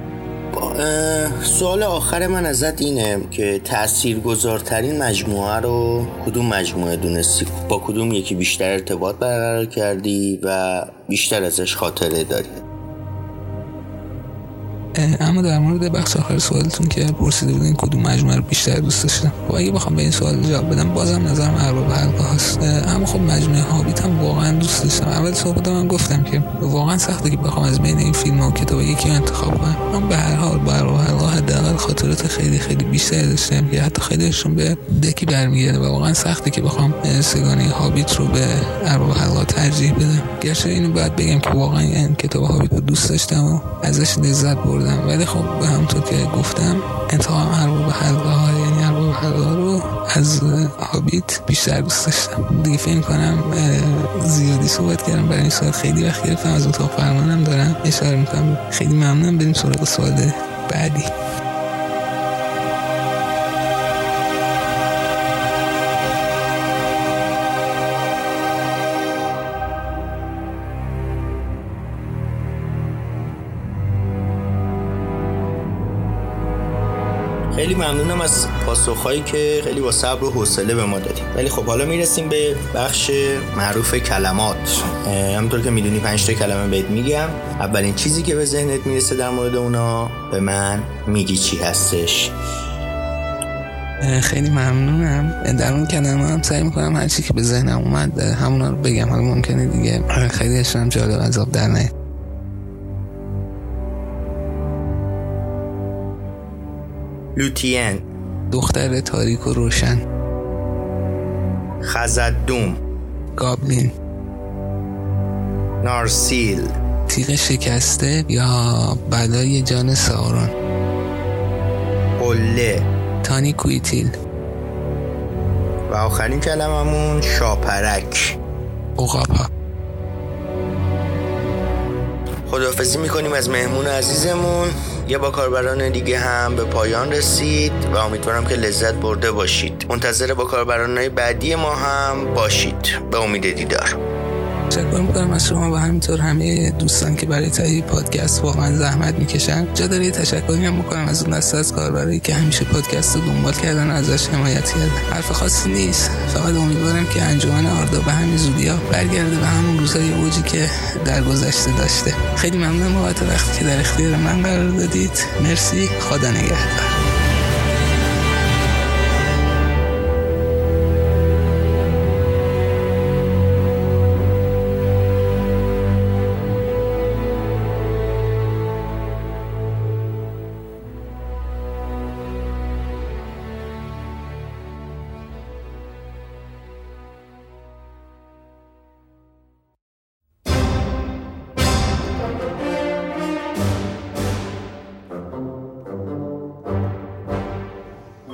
[SPEAKER 2] سوال آخر من ازت اینه که تأثیر گذارترین مجموعه رو کدوم مجموعه دونستی؟ با کدوم یکی بیشتر ارتباط برقرار کردی و بیشتر ازش خاطره داری؟
[SPEAKER 8] اما در مورد بخش آخر سوالتون که پرسیده بودین کدوم مجموعه رو بیشتر دوست داشتم. و خب اگه بخوام به این سوال جواب بدم بازم نظرم ارباب حلقه هست. اما خب مجموعه هابیت هم واقعا دوست داشتم. اول صحبت من گفتم که واقعا سخته که بخوام از بین این فیلم و کتاب یکی انتخاب کنم. اما به هر حال با ارباب حلقه حداقل خاطرات خیلی خیلی بیشتر داشتم که حتی خیلیشون به دکی برمیگرده و واقعا سخته که بخوام سگانه هابیت رو به ارباب حلقه ترجیح بدم. گرچه اینو باید بگم که واقعا این کتاب هابیت رو دوست داشتم و ازش لذت بردم. ولی خب همونطور که گفتم انتخاب ارباب حلقه ها یعنی ارباب حلقه ها رو از هابیت بیشتر دوست داشتم. دیگه فکر کنم زیادی صحبت کردم. برای این سوال خیلی وقت گرفتم. از اتاق فرمانم دارم. اشاره می‌کنم. خیلی ممنونم. بریم سراغ سوال بعدی.
[SPEAKER 2] ممنونم از پاسخهایی که خیلی با صبر و حوصله به ما دادیم. ولی خب حالا می‌رسیم به بخش معروف کلمات. همونطور که می‌دونی پنج تا کلمه بهت میگم. اولین چیزی که به ذهنت می‌رسه در مورد اونا به من میگی چی هستش.
[SPEAKER 8] خیلی ممنونم. در اون کلمه هم سعی می‌کنم هر چی که به ذهنم اومد همونا رو بگم. حالا ممکنه دیگه خیلی هم جالب عذاب در نیاد.
[SPEAKER 2] لوتین.
[SPEAKER 8] دختر تاریک و روشن.
[SPEAKER 2] خزدوم.
[SPEAKER 8] گابلین.
[SPEAKER 2] نارسیل.
[SPEAKER 8] تیغ شکسته یا بلای جان سارون.
[SPEAKER 2] قله.
[SPEAKER 8] تانی کویتیل.
[SPEAKER 2] و آخرین کلممون شاپرک.
[SPEAKER 8] اقاپا.
[SPEAKER 2] خداحافظی می‌کنیم از مهمون عزیزمون. یه با کاربران دیگه هم به پایان رسید و امیدوارم که لذت برده باشید. منتظر با کاربران بعدی ما هم باشید. به امید دیدار.
[SPEAKER 8] تشکر می‌کنم از شما و همینطور همه دوستان که برای تهیه پادکست واقعا زحمت می‌کشن. جا داره تشکری هم می‌کنم از اون دسته از کاربرایی که همیشه پادکست رو دنبال کردن و ازش حمایت کردن. حرف خاصی نیست. فقط امیدوارم که انجمن آردا به همین زودی ها برگرده به همون روزهای اوجی که در گذشته داشته. خیلی ممنونم بابت وقتی که در اختیار من قرار دادید. مرسی. خدا نگهدار.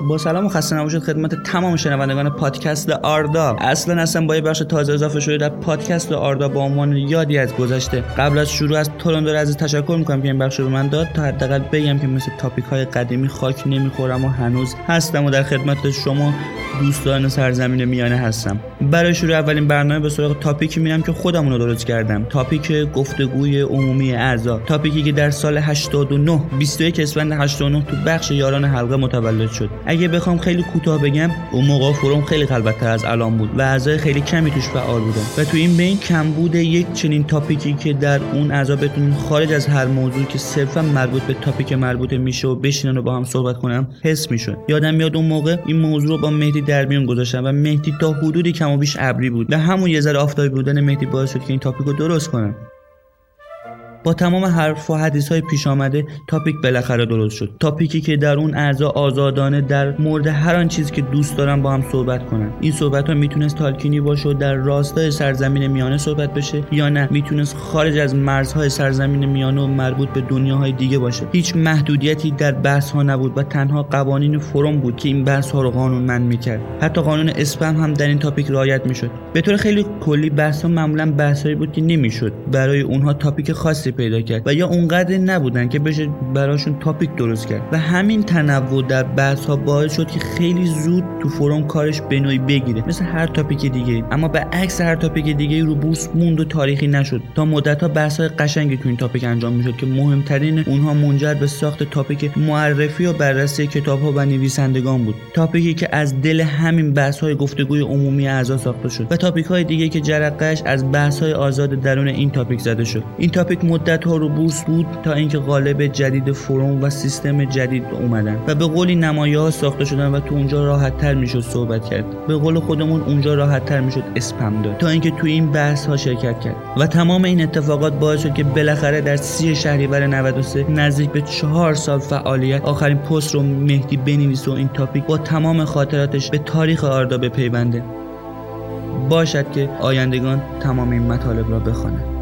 [SPEAKER 9] با سلام و خسته نباشید خدمت تمام شنوندگان پادکست آردا. اصلا اصلا با یه بخش تازه اضافه شده در پادکست آردا با عنوان یادی از گذشته. قبل از شروع از تورندو عزیز تشکر می‌کنم که این بخش رو من داد تا حداقل بگم که مثل تاپیک های قدیمی خاک نمی‌خورم و هنوز هستم و در خدمت شما دوستان سرزمین میانه هستم. برای شروع اولین برنامه به سراغ تاپیکی میرم که خودمون رو درست کردم. تاپیک گفتگوی عمومی اعضا. تاپیکی که در سال 89 21 اسفند 89 تو بخش یاران حلقه متولد شد. اگه بخوام خیلی کوتاه بگم اون موقع فروم خیلی خلوتتر از الان بود و اعضای خیلی کمی توش فعال بودن. و تو این بین کم بوده یک چنین تاپیکی که در اون اعضا بتونن خارج از هر موضوع که صرفا مربوط به تاپیک مربوط میشه و بشینن و با هم صحبت کنم حس می‌شد. یادم میاد اون موقع این موضوع رو با مهدی در میون گذاشتم و مهدی تا حدودی و بیش ابری بود. و همون یه ذره آفتابی بودن مهدی باعث شد که این تاپیک درست کنم با تمام حرف و حدیث های پیش آمده تاپیک بالاخره درست شد. تاپیکی که در اون اعضا آزادانه در مورد هر آن چیزی که دوست دارن با هم صحبت کنن. این صحبت ها می‌تونست تالکینی باشه و در راستای سرزمین میانه صحبت بشه یا نه می‌تونست خارج از مرزهای سرزمین میانه و مربوط به دنیاهای دیگه باشه. هیچ محدودیتی در بحث ها نبود و تنها قوانین فروم بود که این بحث ها رو قانونمند می‌کرد. حتی قانون اسپم هم در این تاپیک رعایت می‌شد. به طور خیلی کلی بحث ها معمولا بحثایی بود که نمی‌شد. برای اونها topic خاصی پیدا کرد و یا اونقدر نبودن که بشه براشون topic درست کرد. و همین تنوع در بحث ها باعث شد که خیلی زود تو forum کارش به نوعی بگیره. مثل هر topic دیگه. اما به عکس هر topic دیگه رو بورس موند و تاریخی نشد. تا مدت ها بحث های قشنگی تو این topic انجام می‌شد که مهمترین اونها منجر به ساخت topic معرفی و بررسی کتاب ها و نویسندگان بود. topic ی که از دل همین بحث های گفتگوی عمومی اعضا ساخته شد. و topic های دیگه که جرقش از بحث های آزاد درون این topic زده شد. این topic مدت ها رو بورس بود تا اینکه قالب جدید forum و سیستم جدید اومدن و به قولی نمایه ها ساخته شدن و تو اونجا راحت تر می‌شد صحبت کرد. به قول خودمون اونجا راحت تر می‌شد اسپم داد. تا اینکه تو این بحث ها شرکت کرد. و تمام این اتفاقات باعث شد که بالاخره در سی شهریور 93 نزدیک به چهار سال فعالیت آخرین پست رو مهدی بنویسه و این تاپیک با تمام خاطراتش به تاریخ آردا بپیونده. باشد که آیندگان تمام این مطالب را بخوانند.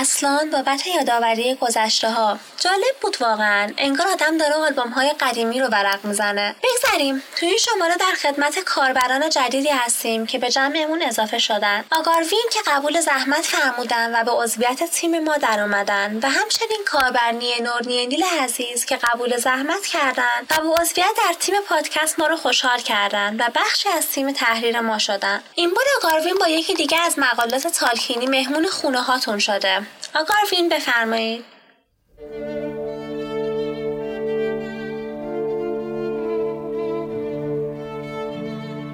[SPEAKER 3] اصلان بابت یادآوری گذشته ها جالب بود واقعا. انگار آدم داره آلبوم های قدیمی رو ورق می‌زنه. بگذریم. توی این شماره در خدمت کاربران جدیدی هستیم که به جمعمون اضافه شدن. آگاروین که قبول زحمت فرمودن و به عضویت تیم ما در اومدن و همچنین کاربرنی نور عزیز که قبول زحمت کردن و به عضویت در تیم پادکست ما رو خوشحال کردن و بخشی از تیم تحریر ما شدن. این بار آگاروین با یکی دیگه از مقالات تالکینی مهمون خونه هاتون شده. آگاروین بفرمایید.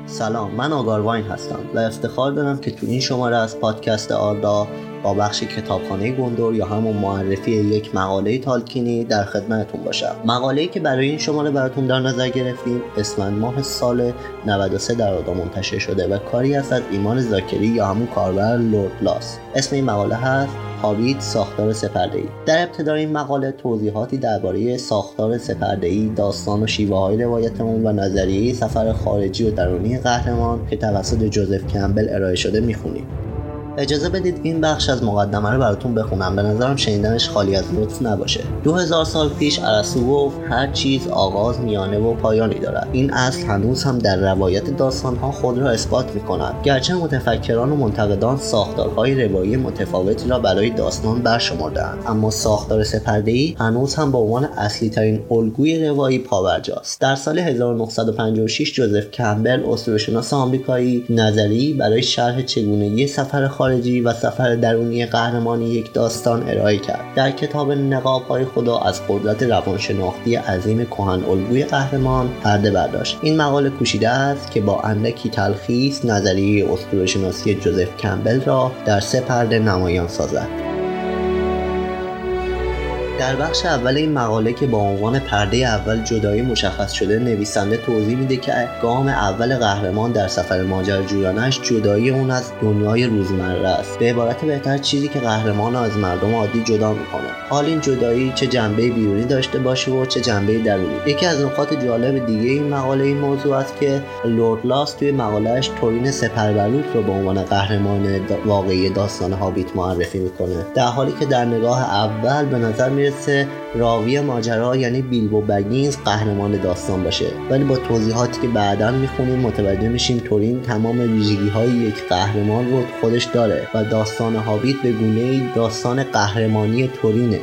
[SPEAKER 6] سلام من آگارواین هستم و افتخار دارم که تو این شماره از پادکست آردا با بخش کتابخانه گندور یا همون معرفی یک مقاله تالکینی در خدمتتون باشم. مقاله‌ای که برای این شماره براتون در نظر گرفتیم اسفند ماه سال 93 در آردا منتشر شده و کاری است از ایمان زاکری یا همون کاربر لورد لاس. اسم این مقاله هست هابیت ساختار سپرده‌ای. در ابتدای این مقاله توضیحاتی درباره ساختار سپرده‌ای داستان و شیوه های روایتمون و نظریه سفر خارجی و درونی قهرمان که توسط جوزف کمبل ارائه شده می‌خونیم. اجازه بدید این بخش از مقدمه رو براتون بخونم. به نظرم شنیدنش خالی از لطف نباشه. 2000 سال پیش ارسطو گفت هر چیز آغاز میانه و پایانی دارد. این اصل هنوز هم در روایت داستانها خود را اثبات می‌کند. گرچه متفکران و منتقدان ساختارهای روایی متفاوتی را برای داستان برشمردهاند اما ساختار سپرده‌ای هنوز هم به عنوان اصلی ترین الگوی روایی پاورجاست در سال 1956 جوزف کمبل اسطوره‌شناس آمریکایی نظری برای شرح چگونگی سفر خارجی و سفر درونی قهرمان یک داستان ارائه کرد. در کتاب نقاب های خدا از قدرت روانشناختی عظیم کهن الگوی قهرمان پرده برداشت. این مقاله کوشیده است که با اندکی تلخیص نظریه اسطوره‌شناسی جوزف کمبل را در سه پرده نمایان سازد. در بخش اول این مقاله که با عنوان پرده اول جدایی مشخص شده نویسنده توضیح میده که گام اول قهرمان در سفر ماجراجویانش جدایی اون از دنیای روزمره است. به عبارت بهتر چیزی که قهرمان از مردم عادی جدا می‌کنه. حال این جدایی چه جنبه بیرونی داشته باشه و چه جنبه درونی. یکی از نکات جالب دیگه این مقاله این موضوع است که لورد لاس توی مقالهش تورین سپربلوط رو به عنوان قهرمان واقعی داستان هابیت معرفی می‌کنه. در حالی که در نگاه اول به نظر می‌رسه راوی ماجرا یعنی بیلبو بگینز قهرمان داستان باشه. ولی با توضیحاتی که بعدا می‌خونیم متوجه میشیم تورین تمام ویژگی های یک قهرمان رو خودش داره و داستان هابیت به گونه داستان قهرمانی تورینه.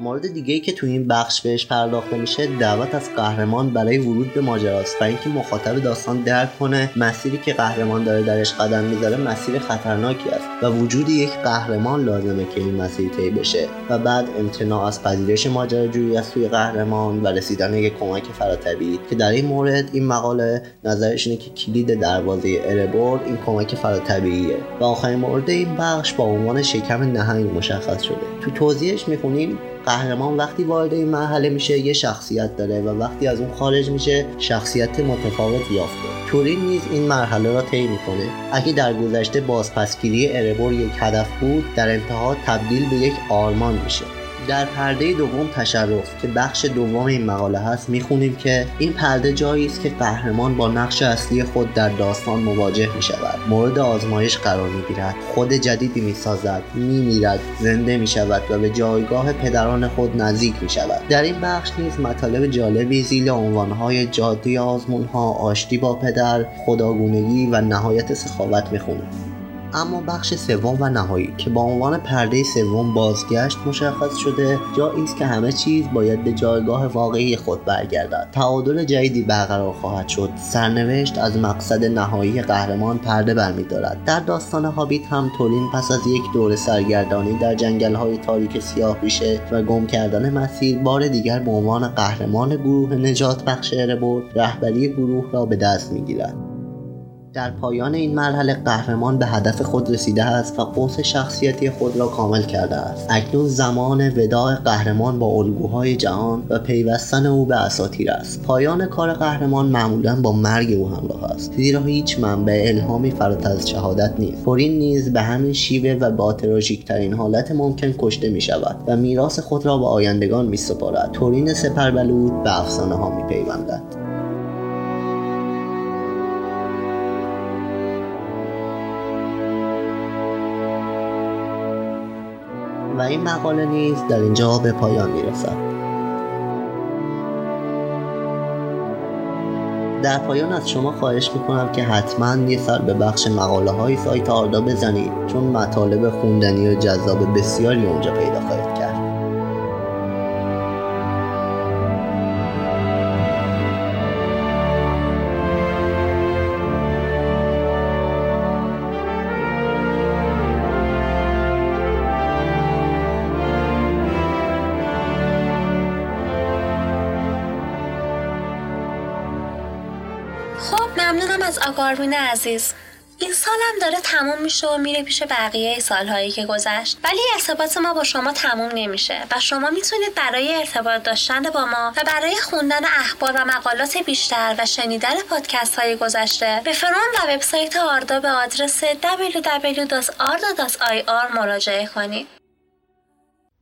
[SPEAKER 6] مورد دیگه ای که تو این بخش بهش پرداخته میشه دعوت از قهرمان برای ورود به ماجراست و اینکه مخاطب داستان درک کنه مسیری که قهرمان داره درش قدم می‌ذاره مسیر خطرناکی است و وجود یک قهرمان لازمه که این مسیر طی بشه و بعد امتناع از پذیرش ماجراجویی از سوی قهرمان و رسیدن یک کمک فراتبی که در این مورد این مقاله نظرش اینه که کلید دروازه اربورد این کمک فراتبیعیه و آخرین مورد این بخش با عنوان شکم نهنگ مشخص شده. تو توضیحش می‌خونیم قهرمان وقتی وارد این مرحله میشه یه شخصیت داره و وقتی از اون خارج میشه شخصیت متفاوت یافته. تورین نیز این مرحله را طی می‌کنه. اگه در گذشته بازپسگیری اربور یک هدف بود در انتها تبدیل به یک آرمان میشه. در پرده دوم تشرف که بخش دوم این مقاله هست می‌خونیم که این پرده جایی است که قهرمان با نقش اصلی خود در داستان مواجه می شود مورد آزمایش قرار می گیرد خود جدیدی می سازد می زنده می شود و به جایگاه پدران خود نزدیک می شود در این بخش نیز مطالب جالبی زیل عنوانهای جاده آزمونها آشتی با پدر خداگونگی و نهایت سخاوت می‌خونیم. اما بخش سوم و نهایی که با عنوان پرده سوم بازگشت مشخص شده جایی است که همه چیز باید به جایگاه واقعی خود برگردد. تعادل جدیدی برقرار خواهد شد. سرنوشت از مقصد نهایی قهرمان پرده برمیدارد. در داستان هابیت هم تولین پس از یک دور سرگردانی در جنگل های تاریک سیاه ریشه و گم کردن مسیر بار دیگر به عنوان قهرمان گروه نجات بخش اربورد رهبری گروه را به دست می‌گیرد. در پایان این مرحله قهرمان به هدف خود رسیده است و قوس شخصیتی خود را کامل کرده است. اکنون زمان وداع قهرمان با الگوهای جهان و پیوستن او به اساطیر است. پایان کار قهرمان معمولا با مرگ او همراه است زیرا هیچ منبع الهامی فراتر از شهادت نیست. پورین نیز به همین شیوه و با تراژیکترین حالت ممکن کشته می شود و میراث خود را به آیندگان می سپارد تورین سپربلود به افسانه ها می پیوندد و این مقاله نیز در اینجا به پایان می‌رسد. در پایان از شما خواهش می‌کنم که حتما یه سر به بخش مقاله های سایت آردا بزنید چون مطالب خوندنی و جذاب بسیاری اونجا پیدا خواهید
[SPEAKER 3] آگاروین عزیز. این سالم داره تموم میشه و میره پیش بقیه سالهایی که گذشت. ولی ارتباط ما با شما تموم نمیشه و شما می‌تونید برای ارتباط داشتن با ما و برای خوندن اخبار و مقالات بیشتر و شنیدن پادکست های گذشته به فرون و وبسایت آردا به آدرس www.arda.ir مراجعه کنید.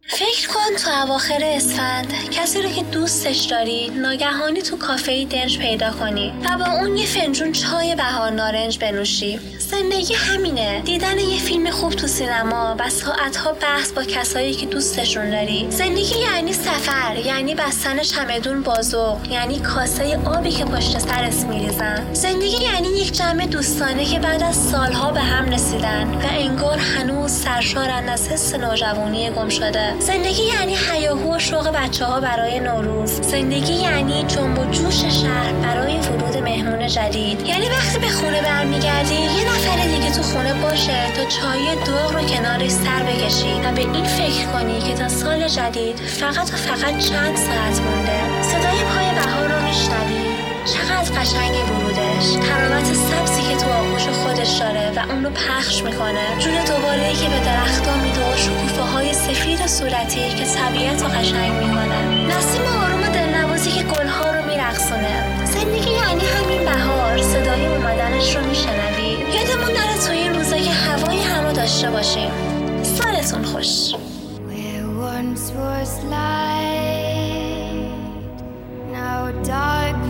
[SPEAKER 3] فکر کن تو اواخر اسفند کسی رو که دوستش داری ناگهانی تو کافه دنج پیدا کنی و با اون یه فنجون چای بهار نارنج بنوشی. زندگی همینه. دیدن یه فیلم خوب تو سینما و ساعتها بحث با کسایی که دوستشون داری. زندگی یعنی سفر یعنی بستن چمدون بازوق یعنی کاسه آبی که پشت سرت میریزن. زندگی یعنی یک جمع دوستانه که بعد از سالها به هم رسیدن و انگار هنوز سرشارن از حس نوجوانی گم شده. زندگی یعنی حیاهو و شوق بچه ها برای نوروز. زندگی یعنی جنب و جوش شهر برای ورود مهمون جدید. یعنی وقتی به خونه برمیگردی یه نفر دیگه تو خونه باشه. تا چای داغ رو کنارش سر بکشی و به این فکر کنی که تا سال جدید فقط و فقط چند ساعت مونده. صدای پای بهار رو میشنوی. چقدر قشنگ ورودش. تراوت سبزی که تو آغوش خودش داره و اون رو پخش می‌کنه. جون دوباره که به درختها میده و شکوفه های سفید صورتی که طبیعت رو قشنگ می‌کنه. نسیم آروم و دلنوازی که گلها رو میرقصونه. زندگی یعنی همین بهار. صدای اومدنش رو میشنوی. یادمون نره توی این روزا که هوای همه داشته باشیم. سالتون خوش.
[SPEAKER 10] Where once was light, now darkness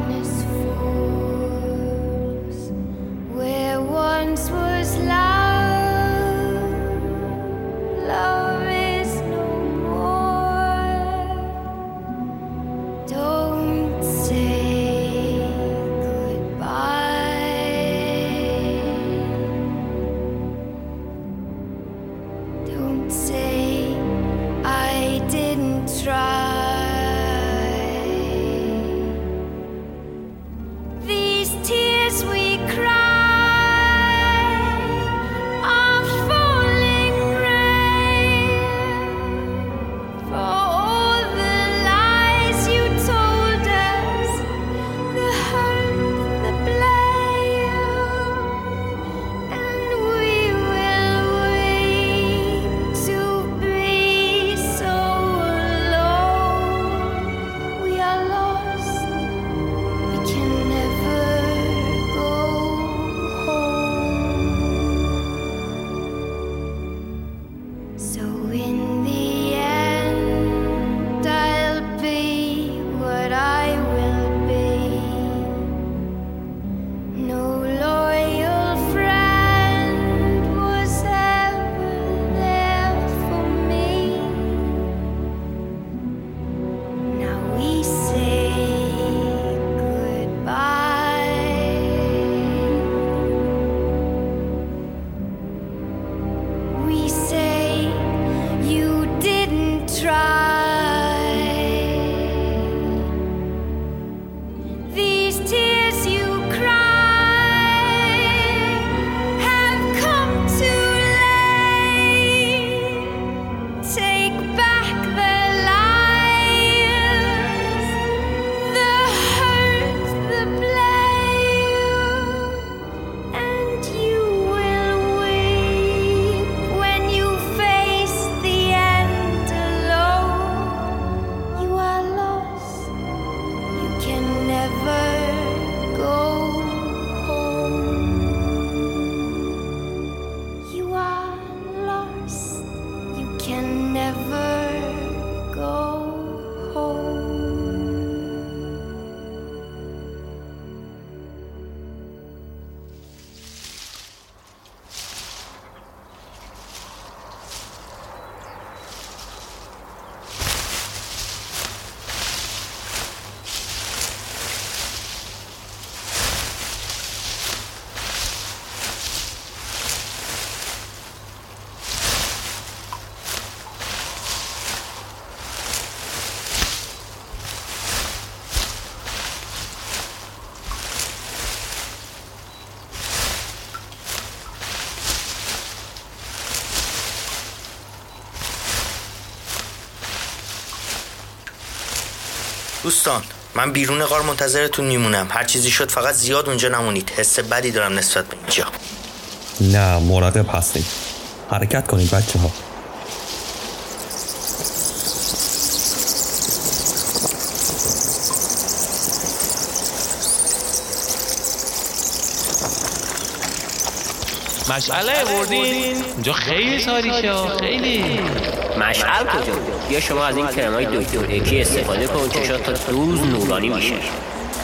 [SPEAKER 2] دوستان من بیرون غار منتظرتون میمونم. هر چیزی شد فقط زیاد اونجا نمونید. حس بدی دارم نسبت به اینجا.
[SPEAKER 1] نه مراقب هستیم حرکت کنید بچه ها
[SPEAKER 4] مشعله بردین اینجا خیلی تاریکه خیلی.
[SPEAKER 5] مشعل کجا؟ بود بیا شما از این کرمای دکتر اکی استفاده کن چشات تا دوز نورانی میشه.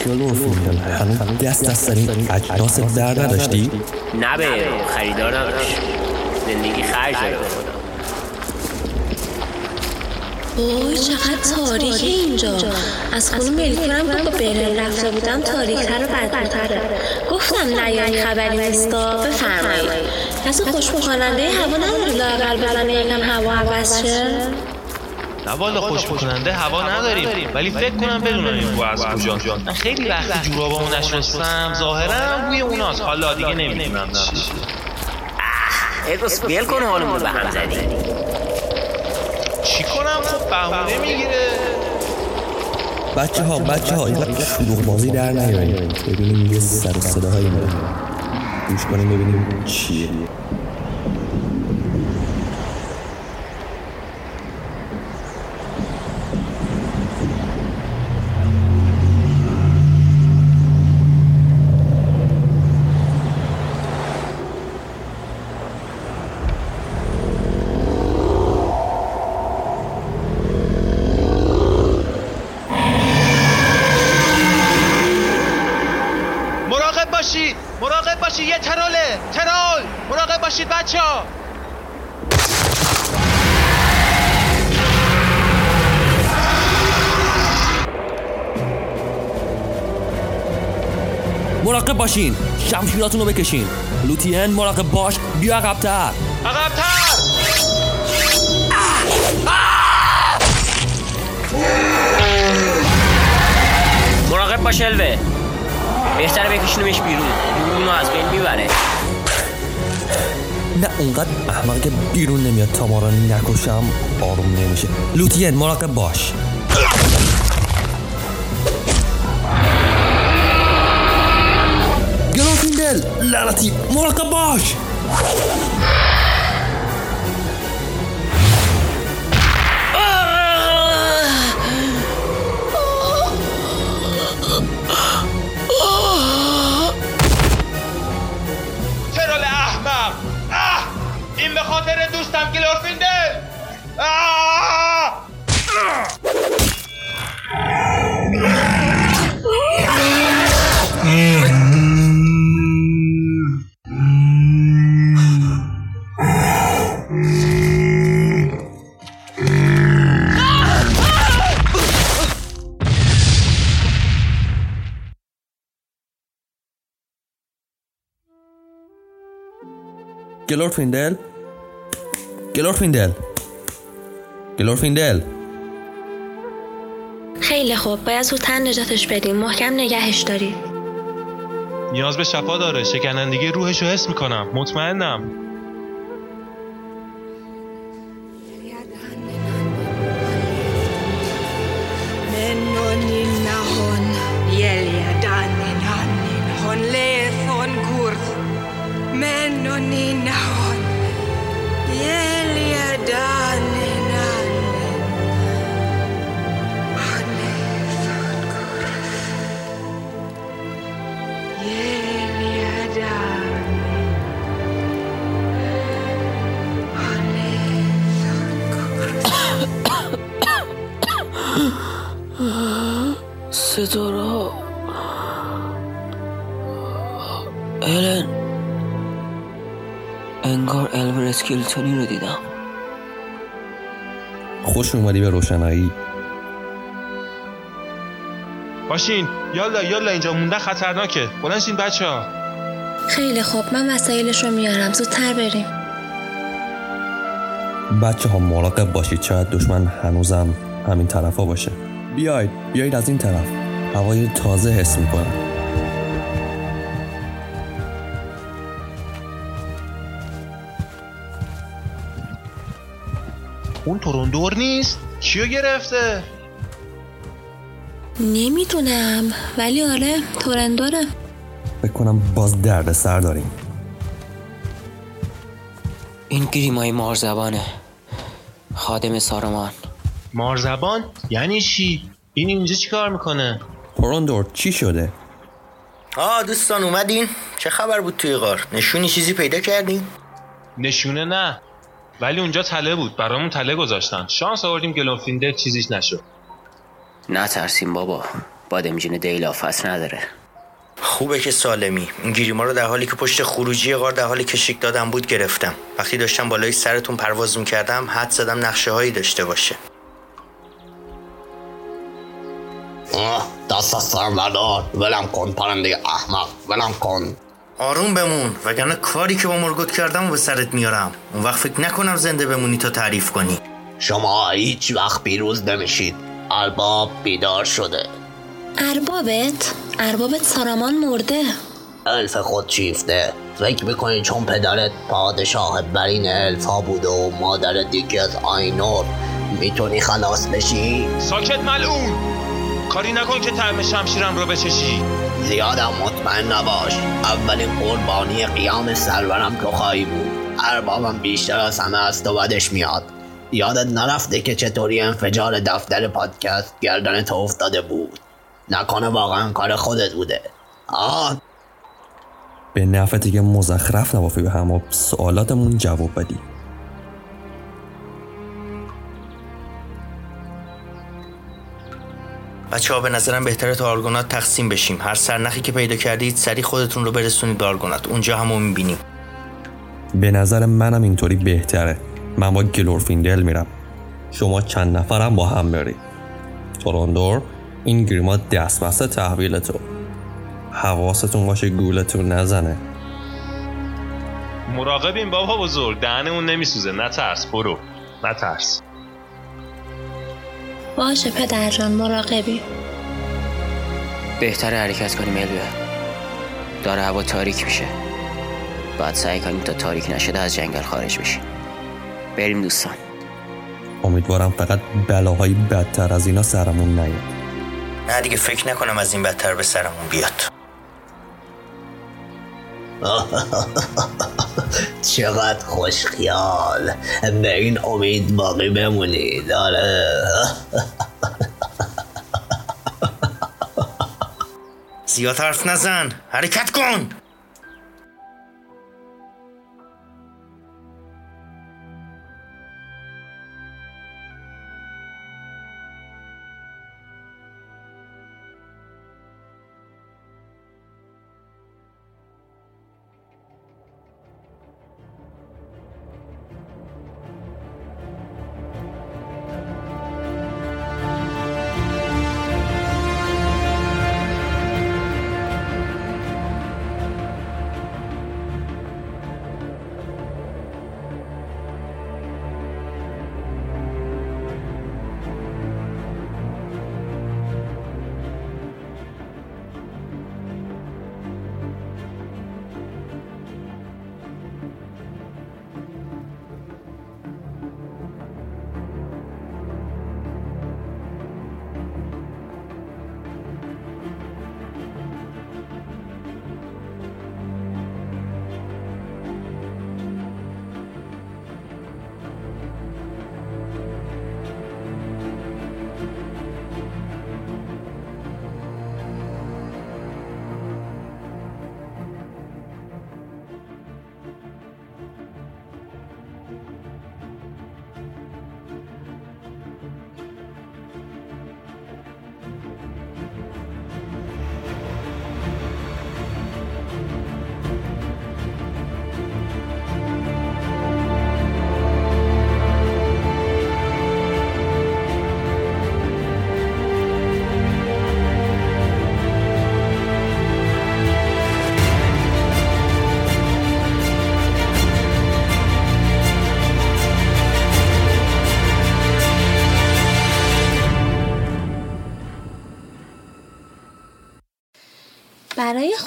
[SPEAKER 1] گلوفیندل هنوز دست از سر این اجناس در نداشتی؟
[SPEAKER 5] نه به خریدار نداشت زندگی خرج داره.
[SPEAKER 3] اوه چقدر تاریکه اینجا. از خونه ملکورم که با برن رفته بودم تاریکتر و بدتره. گفتم نیایی خبری نیستا بفرمایید. کسی خوشبو کننده هوا نداری لاقل بزنه یکم هوا عوض شه.
[SPEAKER 4] نه والا خوش کننده هوا نداریم. ولی فکر کنم بدونم این بو از کجا من خیلی وقتی جورابامو نشستم ظاهرا بوی اوناست. حالا دیگه نمی‌دونم.
[SPEAKER 5] ادوس بیل کن حالمون به هم زدی.
[SPEAKER 4] چی کنم؟ خب بهونه می‌گیره.
[SPEAKER 1] بچه ها بچه ها اینقدر شلوغ بازی در نیاریم ببینیم یه سر و صداهایی میاد گوش کنیم ببینیم چیه. باشین شمشیراتون رو بکشین. لوتین مراقب باش بیا عقبتر.
[SPEAKER 4] عقبتر!
[SPEAKER 5] مراقب باش الوه بهتره بکشونیمش بیرون. اونو از بین می‌بره.
[SPEAKER 1] نه اونقدر احمق که بیرون نمیاد تا ما رو نکشم آروم نمیشه. لوتین مراقب باش.
[SPEAKER 4] لعنتي مراقباش گلورفیندل
[SPEAKER 1] گلورفیندل گلورفیندل
[SPEAKER 3] خیلی خوب. باید زودتر نجاتش بدیم. محکم نگهش دارید
[SPEAKER 4] نیاز به شفا داره. شکنندگی روحش رو حس می‌کنم. مطمئنم.
[SPEAKER 11] Benoni Nahon,
[SPEAKER 12] Sidorov. الور اسکیلتونی رو دیدم.
[SPEAKER 1] خوش اومدی به روشنایی.
[SPEAKER 4] باشین. یالا یالا اینجا موندن خطرناکه. بلند شین بچه ها
[SPEAKER 3] خیلی خوب. من وسایلش رو میارم. زودتر بریم.
[SPEAKER 1] بچه ها مراقب باشید. شاید دشمن هنوزم همین طرفا باشه. بیاید. بیاید از این طرف. هوای تازه حس می‌کنم.
[SPEAKER 4] اون تروندور نیست؟ کیو گرفته؟
[SPEAKER 3] نمی‌دونم ولی آره تورندوره
[SPEAKER 1] فکر کنم باز درد سر داریم.
[SPEAKER 12] این گریمای مارزبانه. خادم سارمان
[SPEAKER 4] مارزبان؟ یعنی چی؟ این اینجا چیکار می‌کنه؟
[SPEAKER 1] تورندور چی شده؟
[SPEAKER 2] آه دوستان اومدین؟ چه خبر بود توی غار؟ نشونی چیزی پیدا کردین؟
[SPEAKER 4] نشونه نه. ولی اونجا تله بود. برامون تله گذاشتن. شانس آوردیم گلوفیندل چیزیش نشد.
[SPEAKER 5] نترسیم بابا. بادمجین دیلافت نداره.
[SPEAKER 2] خوبه که سالمی. این گیریما رو در حالی که پشت خروجی غار در حالی که دادم بود گرفتم. وقتی داشتم بالای سرتون پرواز می‌کردم حد زدم نقشه هایی داشته باشه.
[SPEAKER 13] آه دست از سر بردار. ولم کن پرنده احمق. ولم کن.
[SPEAKER 2] آروم بمون وگرنه کاری که با مرگوت کردم و به سرت میارم. اون وقت فکر نکنم زنده بمونی تا تعریف کنی.
[SPEAKER 13] شما هیچ وقت پیروز نمیشید. ارباب بیدار شده.
[SPEAKER 3] اربابت؟ اربابت سارامان مرده.
[SPEAKER 13] الف خود شیفته. فکر می‌کنی چون پدرت پادشاه برین الف ها بوده و مادرت یکی از آینور می‌تونی خلاص بشی؟
[SPEAKER 4] ساکت ملعون! کاری نکن که طعم شمشیرم رو بچشی.
[SPEAKER 13] زیادم مطمئن نباش. اولین قربانی قیام سرورم تو خواهی بود. اربابم بیشتر از همه از تو بدش میاد. یادت نرفته که چطوری انفجار دفتر پادکست گردن تو افتاده بود. نکنه واقعا کار خودت بوده. آه.
[SPEAKER 1] به نفع دیگه مزخرف نبافی به هم سوالاتمون جواب بدی.
[SPEAKER 2] بچه ها به نظرم بهتره تا آرگونات تقسیم بشیم. هر سرنخی که پیدا کردید سری خودتون رو برسونید به آرگونات. اونجا همو می‌بینیم.
[SPEAKER 1] به نظر منم اینطوری بهتره. من با گلورفیندل میرم. شما چند نفرم با هم برید. توروندور این گریما دست بسته تحویل تو حواستون باشه گولتون نزنه.
[SPEAKER 4] مراقبیم بابا بزرگ. دهنمون نمیسوزه. نترس برو. نترس.
[SPEAKER 3] باشه پدر جان مراقبی
[SPEAKER 5] بهتره حرکت کنیم الویا داره هوا تاریک میشه. باید سعی کنیم تا تاریک نشده از جنگل خارج بشیم. بریم دوستان.
[SPEAKER 1] امیدوارم فقط بلاهای بدتر از اینا سرمون نیاد.
[SPEAKER 2] نه دیگه فکر نکنم از این بدتر به سرمون بیاد.
[SPEAKER 13] چقدر خوش خیال به این امید باقی بمونید آره
[SPEAKER 2] زیاد حرف نزن. حرکت کن.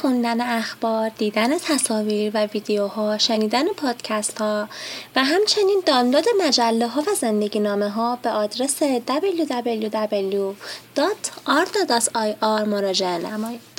[SPEAKER 3] خوندن اخبار، دیدن تصاویر و ویدیوها، شنیدن پادکست ها و همچنین دانلود مجله ها و زندگی نامه ها به آدرس www.arda.ir مراجعه نمایید.